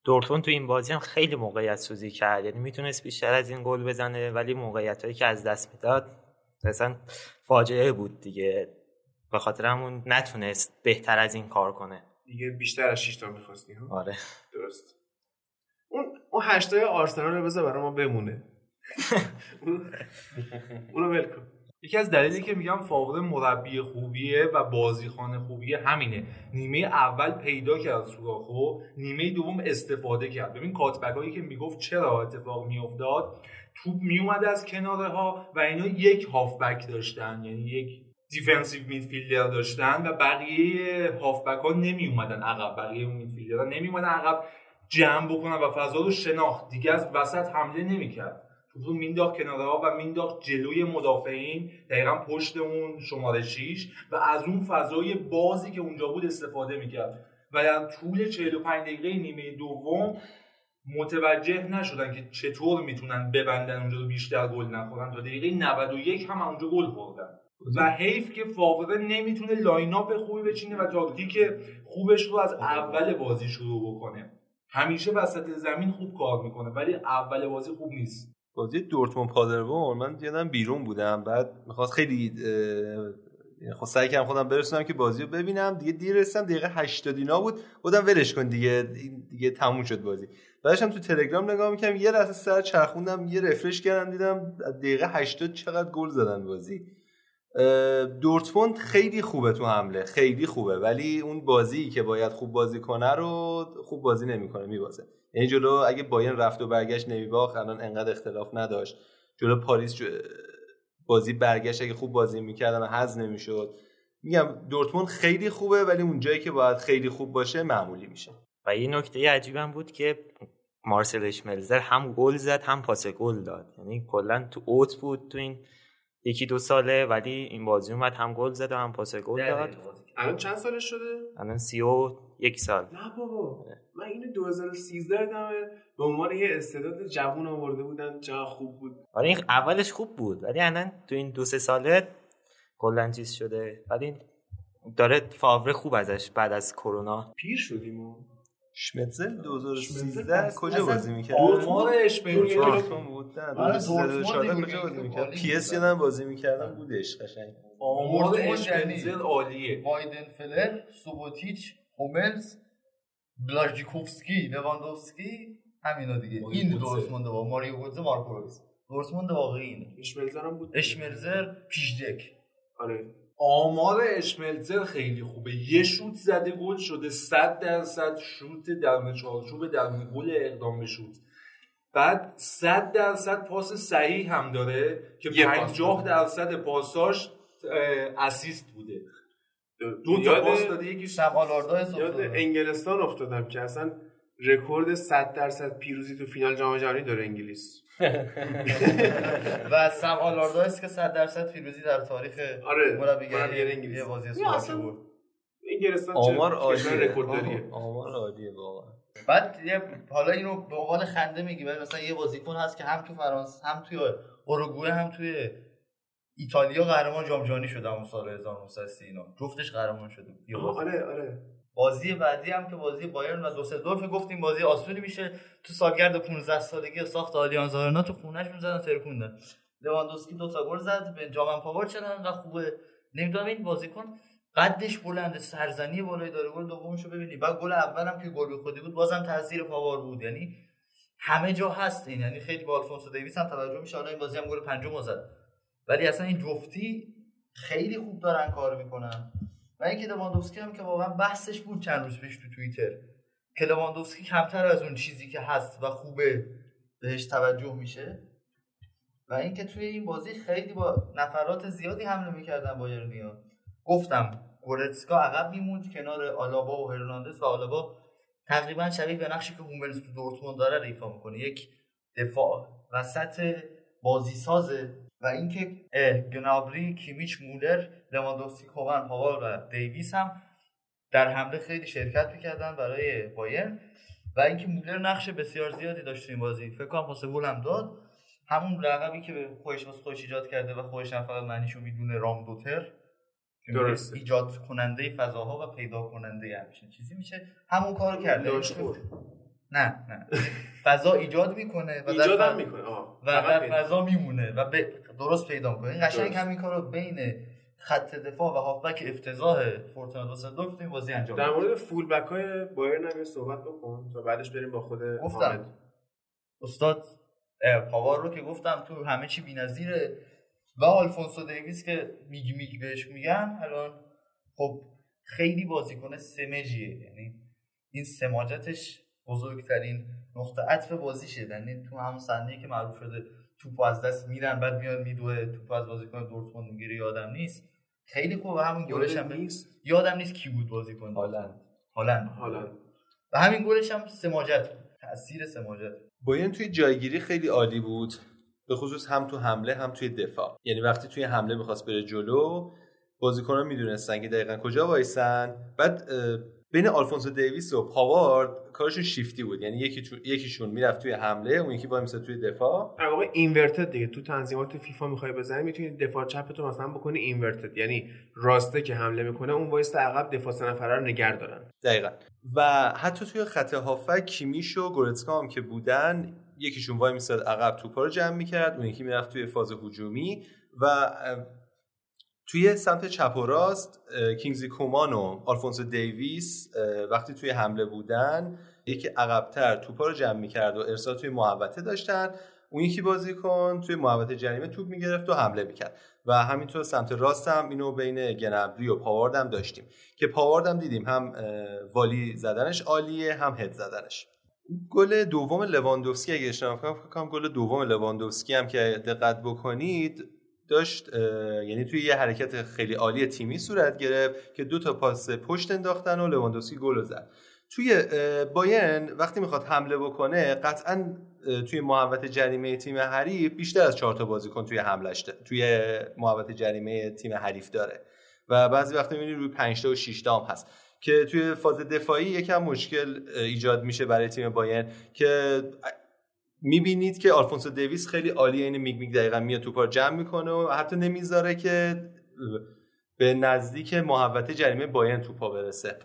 دورتموند تو این بازی هم خیلی موقعیت سوزی کرد. یعنی می‌تونست بیشتر از این گل بزنه ولی موقعیت هایی که از دست می‌داد اصلا فاجعه بود دیگه. به خاطر همون نتونست بهتر از این کار کنه. دیگه بیشتر از 6 تا می‌خواستی ها؟ آره. درست. اون اون هشتای آرسنال رو بذار برای ما بمونه. اونو ول کن. یکی از دلیلی که میگم فاقد مربی خوبیه و بازیکن خوبیه همینه. نیمه اول پیدا کرد سوراخو نیمه دوم استفاده کرد. ببین کاتبک هایی که می‌گفت چرا اتفاق میافتاد؟ توپ میومد از کناره ها و اینا یک هافبک داشتن یعنی یک defensive midfielder داشتن و بقیه هافبک ها نمی اومدن عقب. بقیه midfielder ها نمی اومدن عقب جمع بکنن و فضا رو شناخت. دیگه از وسط حمله نمی‌کرد. رو مینداخت کناره ها و مینداخت جلوی مدافعین دقیقا پشت اون شماره 6 و از اون فضای بازی که اونجا بود استفاده می‌کرد. و در طول 45 دقیقه نیمه دوم متوجه نشدن که چطور می‌تونن ببندن اونجا رو بیشتر گل نخورن. تا دقیقه 91 هم اونجا گل خوردن. و حیف که فاوره نمی‌تونه lineup خوبی بچینه و تاکتیک خوبش رو از اول بازی شروع بکنه. همیشه وسط زمین خوب کار می‌کنه ولی اول بازی خوب نیست. بازی دورتموند پادربورن من یادم بیرون بودم. بعد می‌خواست خیلی خب سعی کردم خودم برسونم که بازی رو ببینم. دیگه دیر رسیدم دقیقه 80 اینا بود. بودم ولش کن دیگه دیگه تموم شد بازی. بعدش هم تو تلگرام نگاه می‌کردم یه لحظه سر چرخوندم یه رفرش کردم دیدم دقیقه 80 چقدر گل زدن بازی. دورتموند خیلی خوبه تو حمله خیلی خوبه ولی اون بازی که باید خوب بازی کنه رو خوب بازی نمی‌کنه میبازه. یعنی جلو اگه باین رفت و برگشت نمیباخت الان انقدر اختلاف نداشت. جلو پاریس جو- بازی برگشت اگه خوب بازی می‌کردن حذف نمی‌شد. میگم دورتموند خیلی خوبه ولی اون جایی که باید خیلی خوب باشه معمولی میشه. و یه نکته عجیبم بود که مارسل اشملزر هم گل زد هم پاس گل داد. یعنی کلا تو اوت بود تو این یکی دو ساله ولی این بازی اومد هم گل زد و هم پاس گل داد. الان چند سالش شده؟ الان سی و یک سال. نه بابا من اینو 2013 دمه به عنوان یه استعداد جوون آورده بودن. چقدر خوب بود. آره این اولش خوب بود ولی الان تو این دو سه ساله کلا چیز شده. ولی داره فاوره خوب ازش بعد از کرونا. پیر شدیم و. شمتزل 2013 شمتزل کجا بازی می‌کرد؟ آمار اشبیلی دورتموند بود. نه آره، 2014 دورتموند کجا بازی می‌کرد؟ پی اس. یادم بازی می‌کردم بودش قشنگ. آمار دورتموند اشبنزل یعنی- عالیه. وایدن فلر سوبوتیچ هوملز بلاژیکوفسکی لواندوفسکی همینا دیگه. این. دورتموند با ماریو گوتزه مارکو رویس. دورتموند واقعی اینه. اشملزرم بود. اشمرزر پیشدک. آره. آمار اشملتر خیلی خوبه یه شوت زده گل شده 100 درصد شوت درون چارچوب درون گل اقدام به شوت بعد 100 درصد پاس صحیح هم داره که یه پاس 50 داده. درصد پاساش اسیست بوده دو تا پاس داده یکی افتادم. انگلستان افتادم که اصلا رکورد 100 درصد پیروزی تو فینال جام جهانی داره انگلیس. و سم آلاردایس که 100 درصد پیروزی در تاریخ آره مربیگری انگلیس. یه بازی اصلا بود. انگلستان آمار عالیه رکوردداریه آمار عالیه واقعا. بعد یه حالا اینو به عنوان خنده میگی ولی مثلا یه بازیکن هست که هم تو فرانسه هم توی اوروگوئه هم توی ایتالیا قهرمان جام جهانی شده اون سال 1930 اینا جفتش قهرمان شده. آره آره. بازی بعدی هم که بازی بایرن و دوسلدورف گفتیم بازی آسونی میشه. تو سالگرد 15 سالگی ساخت آلیانز آرنا تو خونش می‌زدن ترکوندن لواندوسکی دو تا گل زد بنجامین پاوار چرا انقدر خوبه. نمی‌دونم این بازیکن قدش بلنده سرزنی بالایی داره. گل دومشو ببینی. بعد گل اولم که گل خودی بود بازم تاثیر پاوار بود. یعنی همه جا هست این. یعنی خیلی با آلفونسو دیویس هم توجه میشه. حالا این بازی هم گل پنجم زد. ولی اصلا این جفتی خیلی خوب دارن کار می‌کنن. و اینکه لواندوفسکی هم که واقعا بحثش بود چند روز پیش تو توییتر. که لواندوفسکی کمتر از اون چیزی که هست و خوبه بهش توجه میشه. و اینکه توی این بازی خیلی با نفرات زیادی حمله می‌کردن بایرنیا گفتم گورتسکا عقب میموند کنار آلابا و هرناندز و آلابا تقریبا شبیه به نقشی که هوملز تو دورتموند داره رو ایفا می‌کنه. یک دفاع وسط بازی سازه و اینکه گنابری کیمیچ مولر لواندوفسکی کومن پاوار و دیویس هم در حمله خیلی شرکت می‌کردن برای بایرن و اینکه مولر نقش بسیار زیادی داشت تو این بازی. فکر کنم پاس گل هم داد. همون رقمی که به خودش واسه خودش ایجاد کرده و خودش هم فقط معنیشو می‌دونه رام دوتر. که درسته. ایجاد کننده فضاها و پیدا کننده همچین چیزی میشه. همون کارو کرده. نه نه. فضا ایجاد می‌کنه و در ایجاد فضا- می‌کنه. آه. و در. فضا میمونه و به درست پیدا می‌کنه. این قشنگ درست. همین کارو بین خط دفاع و هافبک افتضاح فورتونا دوسلدورف تو این بازی انجام در مورد فول بک های بایرن هم صحبت بکن تا بعدش بریم با خود گفتم. استاد پاوار رو که گفتم تو همه چی بی‌نظیره و آلفونسو دیویس که میگ میگ بهش میگن الان خب خیلی بازیکن سمجیه یعنی این سماجتش بزرگترین نقطه عطف بازیشه. یعنی تو همون صحنه که معروف شده توپ از دست میرن بعد میاد میدوه توپ از بازیکن دورتموند می‌گیره یادم نیست. خیلی خوبه همون گلش هم نیست؟ یادم نیست کی بود بازیکن. هالند. هالند. هالند. و همین گلش هم سماجت تاثیر سماجت باین توی جایگیری خیلی عالی بود. به خصوص هم تو حمله هم توی دفاع. یعنی وقتی توی حمله می‌خواست بره جلو بازیکنان می‌دونستن که دقیقا کجا وایسن. بعد بین آلفونسو دیویس و پاوارد کارشون شیفتی بود. یعنی یکی یکیشون می‌رفت توی حمله اون یکی با توی دفاع. در واقع اینورتد دیگه. تو تنظیمات فیفا می‌خوای بزنی می‌تونی دفاع چپ تو مثلا بکنی اینورتد. یعنی راسته که حمله می‌کنه اون وایسته عقب دفاع سه نفره رو نگه دارن. دقیقا. و حتی توی خط هافک کیمیش و گورتسکا هم که بودن یکیشون وای میساد عقب توپا رو جمع می‌کرد اون یکی می‌رفت توی فاز هجومی و توی سمت چپ و راست کینگزی کومان و آلفونسو دیویس وقتی توی حمله بودن یکی عقبتر توپا رو جمع می‌کرد و ارسال توی محوطه داشتن. اون یکی بازیکن توی محوطه جریمه توپ می‌گرفت و حمله می‌کرد. و همینطور سمت راست هم اینو بین گنابری و پاوار هم داشتیم. که پاوار هم دیدیم هم والی زدنش عالیه هم هد زدنش. گل دوم لواندوفسکی اگه اشتباه کنم گل دوم لواندوفسکی هم که دقت بکنید داشت یعنی توی یه حرکت خیلی عالی تیمی صورت گرفت که دو تا پاس پشت انداختن و لواندوسکی گل زد. توی باین وقتی می‌خواد حمله بکنه قطعا توی محوت جریمه تیم حریف بیشتر از چهار تا بازیکن توی حملش توی محوت جریمه تیم حریف داره. و بعضی وقتی می‌بینی روی 5 تا و 6 تا هست. که توی فاز دفاعی یکم مشکل ایجاد میشه برای تیم باین که می‌بینید که آلفونسو دیویس خیلی عالیه این میگ میگ دقیقا میاد توپا جمع می‌کنه و حتی نمی‌ذاره که به نزدیک محوطه جریمه باین توپا برسه.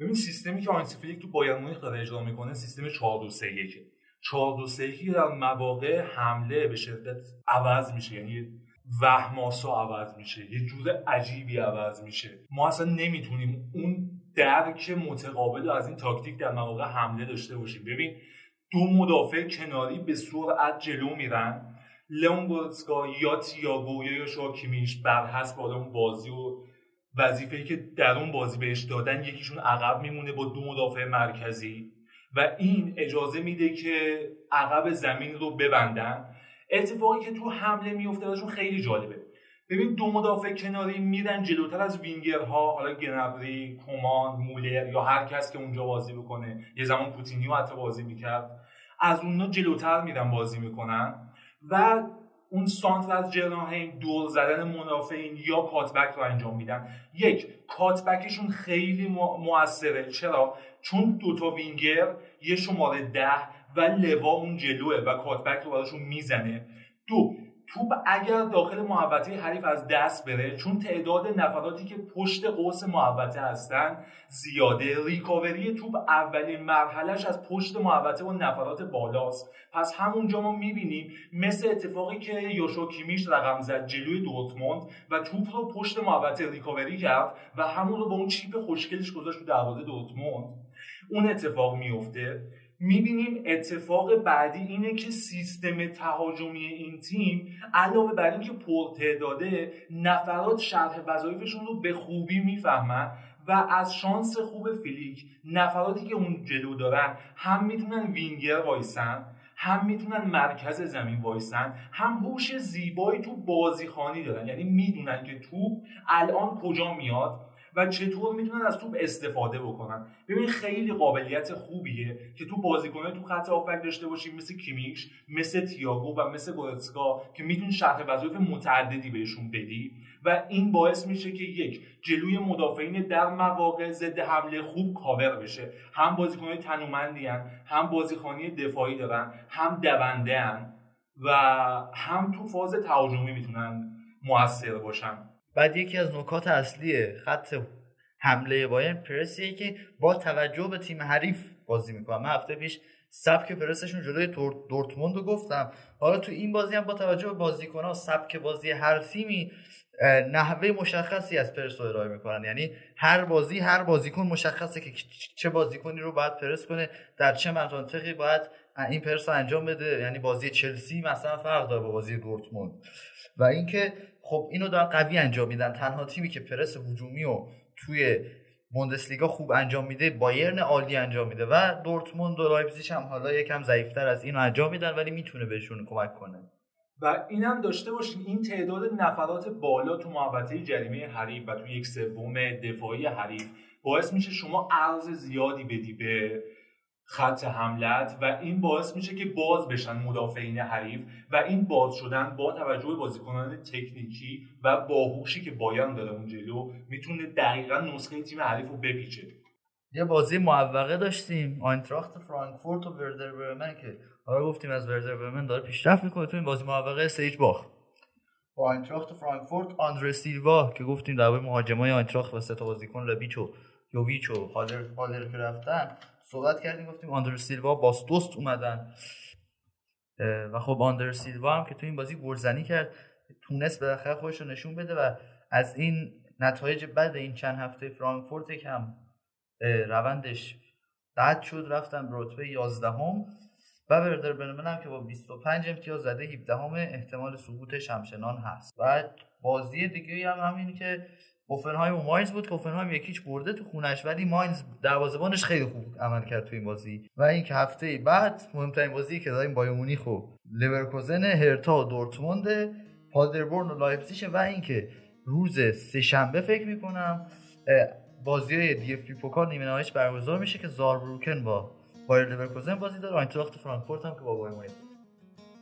ببین سیستمی که هانسی فلیک تو بایرن مونیخ داره اجرا می‌کنه سیستم 4 2 3 1 4 2 3 1 در مواقع حمله به شدت عوض میشه یعنی وهماسا عوض میشه یه جور عجیبی عوض میشه. ما اصلا نمی‌تونیم اون درک متقابل از این تاکتیک در مواقع حمله داشته باشیم. ببین دو مدافع کناری به سرعت جلو میرن. لئون یا تییاگو یا شاکیمیش بر حسب اون بازی و وظیفه‌ای که در اون بازی بهش دادن یکیشون عقب میمونه با دو مدافع مرکزی و این اجازه میده که عقب زمین رو ببندن. اتفاقی که تو حمله میفته ازشون خیلی جالبه. ببین دو مدافع کناری میرن جلوتر از وینگرها حالا گنبری کومان مولر یا هر کس که اونجا بازی بکنه یه زمان پوتینیو حتی بازی می‌کرد. از اونا جلوتر میرن بازی می‌کنن و اون سانتر از جناهین دور زدن منافعین یا کاتبک رو انجام میدن. یک کاتبکشون خیلی موثره چرا؟ چون دوتا وینگر یه شماره ده و لوا اون جلوه و کاتبک رو براشون می‌زنه. دو توپ اگر داخل محوطه حریف از دست بره چون تعداد نفراتی که پشت قوس محوطه هستن زیاده. ریکاوری توپ اولین مرحلهش از پشت محوطه و نفرات بالاست. پس همونجا ما می‌بینیم مثل اتفاقی که یوشو کیمیش رقم زد جلوی دورتموند و توپ رو پشت محوطه recovery کرد و همون رو با اون chip خوشگلش گذاشت تو دروازه دورتموند. اون اتفاق میفته می‌بینیم اتفاق بعدی اینه که سیستم تهاجمی این تیم علاوه بر اینکه پرتعداده نفرات شرح وظایفشون رو به خوبی می‌فهمن و از شانس خوب فلیک نفراتی که اون جلو دارن هم می‌تونن وینگر وایسن هم می‌تونن مرکز زمین وایسن هم هوش زیادی تو بازیخوانی دارن. یعنی می‌دونن که توپ الان کجا میاد و چطور می‌تونن از توپ استفاده بکنن؟ ببین خیلی قابلیت خوبیه که تو بازیکنه تو خط هافبک داشته باشیم مثل کیمیش مثل تییاگو و مثل گورتسکا که می‌تونی شرح وظایف متعددی بهشون بدی. و این باعث میشه که یک جلوی مدافعین در مواقع ضد حمله خوب کاور بشه. هم بازیکنهای تنومندی هم بازیخانی دفاعی دارن هم دونده و هم تو فاز تهاجمی می‌تونن موثر باشن. بعد یکی از نکات اصلی خط حمله باین پرسیه که با توجه به تیم حریف بازی می‌کنم من هفته پیش سبک پرسشون جلوی دورتموند رو گفتم. حالا تو این بازی هم با توجه به بازیکنها سبک بازی هر تیمی نحوه مشخصی از پرس رو ارائه می‌کنن. یعنی هر بازی هر بازیکن مشخصه که چه بازیکنی رو باید پرس کنه در چه مناطقی باید این پرس رو انجام بده. یعنی بازی چلسی مثلا فرق داره با بازی دورتموند. و اینکه خب اینو دارن قوی انجام میدن. تنها تیمی که پرس هجومی و توی بوندسلیگا خوب انجام میده بایرن عالی انجام میده و دورتموند و لایپزیگ هم حالا یکم ضعیفتر از اینو انجام میدن ولی می‌تونه بهشون کمک کنه. و اینم داشته باشین این تعداد نفرات بالا تو محوطه جریمه حریف و تو یک سوم دفاعی حریف باعث میشه شما عرض زیادی بدی به خط حملت و این باعث میشه که باز بشن مدافعین حریف و این باز شدن با توجه به بازیکنان تکنیکی و باهوشی که بایان داره اون جلو می‌تونه دقیقا نسخه تیم حریف رو بپیچه. یه بازی معوقه داشتیم آینتراخت فرانکفورت و وردر برمن که حالا گفتیم از وردر برمن داره پیشرفت می‌کنه تو این بازی معوقه سیج باخ با آینتراخت فرانکفورت آندره سیلوا که گفتیم در مهاجمای آینتراخت و سه تا بازیکن لبیچ و یوویچ و هالر هالر که رفتن صحبت کردیم گفتیم آندر سیلوا باستوست اومدن. و خب آندر سیلوا هم که تو این بازی گلزنی کرد تونست بالاخره خودش رو نشون بده و از این نتایج بعد این چند هفته فرانکفورت هم روندش بد شد رفتن به رتبه 11 هم و وردر برمن هم که با 25 امتیاز زده 17 همه احتمال سقوطش همچنان هست. و بازی دیگه هم همین که هوفنهایم و ماینز بود که هوفنهایم یک هیچ برده تو خونش ولی ماینز دروازه‌بانش خیلی خوب عمل کرد تو این بازی. و اینکه هفته بعد مهمترین بازی که داریم بایرن مونیخ و لورکوزن هرتا و دورتموند پادربورن و لایپزیگ و اینکه روز سه شنبه فکر می‌کنم بازی های DFB Pokal نیمه نهاییش برگزار میشه که زاربروکن با بایر لورکوزن بازی داره. آینتراخت فرانکفورت هم که با بایرن مونیخ.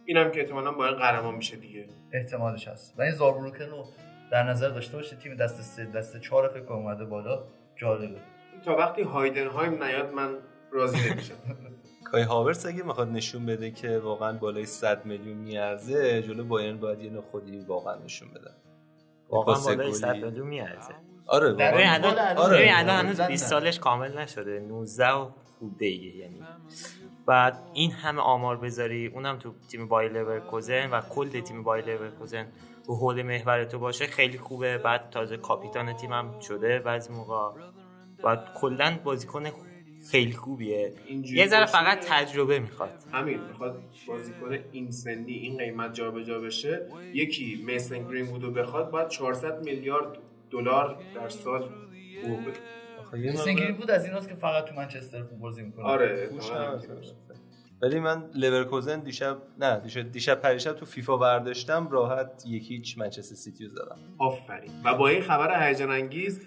اینم که احتمالاً باید قهرمان میشه دیگه. احتمالش هست. و این زاربروکن رو در نظر داشته باشه تیم دست سه دست چهار فکر اومده بالا جالبه. تا وقتی هایدنهایم نیاد من راضی نمیشم. کای هاورس اگه می‌خواد نشون بده که واقعا بالای 100 میلیون میارزه جلو بایرن باید یه خودی واقعا نشون بده. واقعا بالای 100 میلیون میارزه. آره الان آره. الان هنوز 20 سالش کامل نشده 19 و خوده یعنی. بعد این همه آمار بذاری اونم تو تیم بایر لورکوزن و کل تیم بایر لورکوزن تو حول محور تو باشه خیلی خوبه. بعد تازه کاپیتان تیمم شده بعضی موقع. و کلا بازیکن خیلی خوبیه. یه ذره فقط تجربه می‌خواد. همین می‌خواد بازیکن این سنی این قیمت جابجا جا بشه. یکی میسن گرین‌وودو بخواد باید 400 میلیارد دلار در سال حقوق. میسن بود از ایناست که فقط تو منچستر بازی می‌کنه. آره ولی من لورکوزن دیشب نه دیشب دیشب پریشب تو فیفا برداشتم راحت یکیچ منچستر سیتی رو زدم. آفرین. و با این خبر هیجان انگیز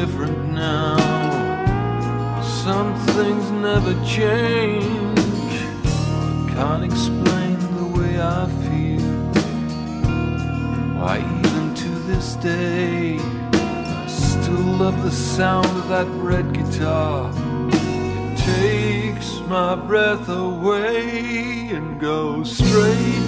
different now. Some things never change. I can't explain the way I feel. Why, even to this day, I still love the sound of that red guitar. It takes my breath away and goes straight.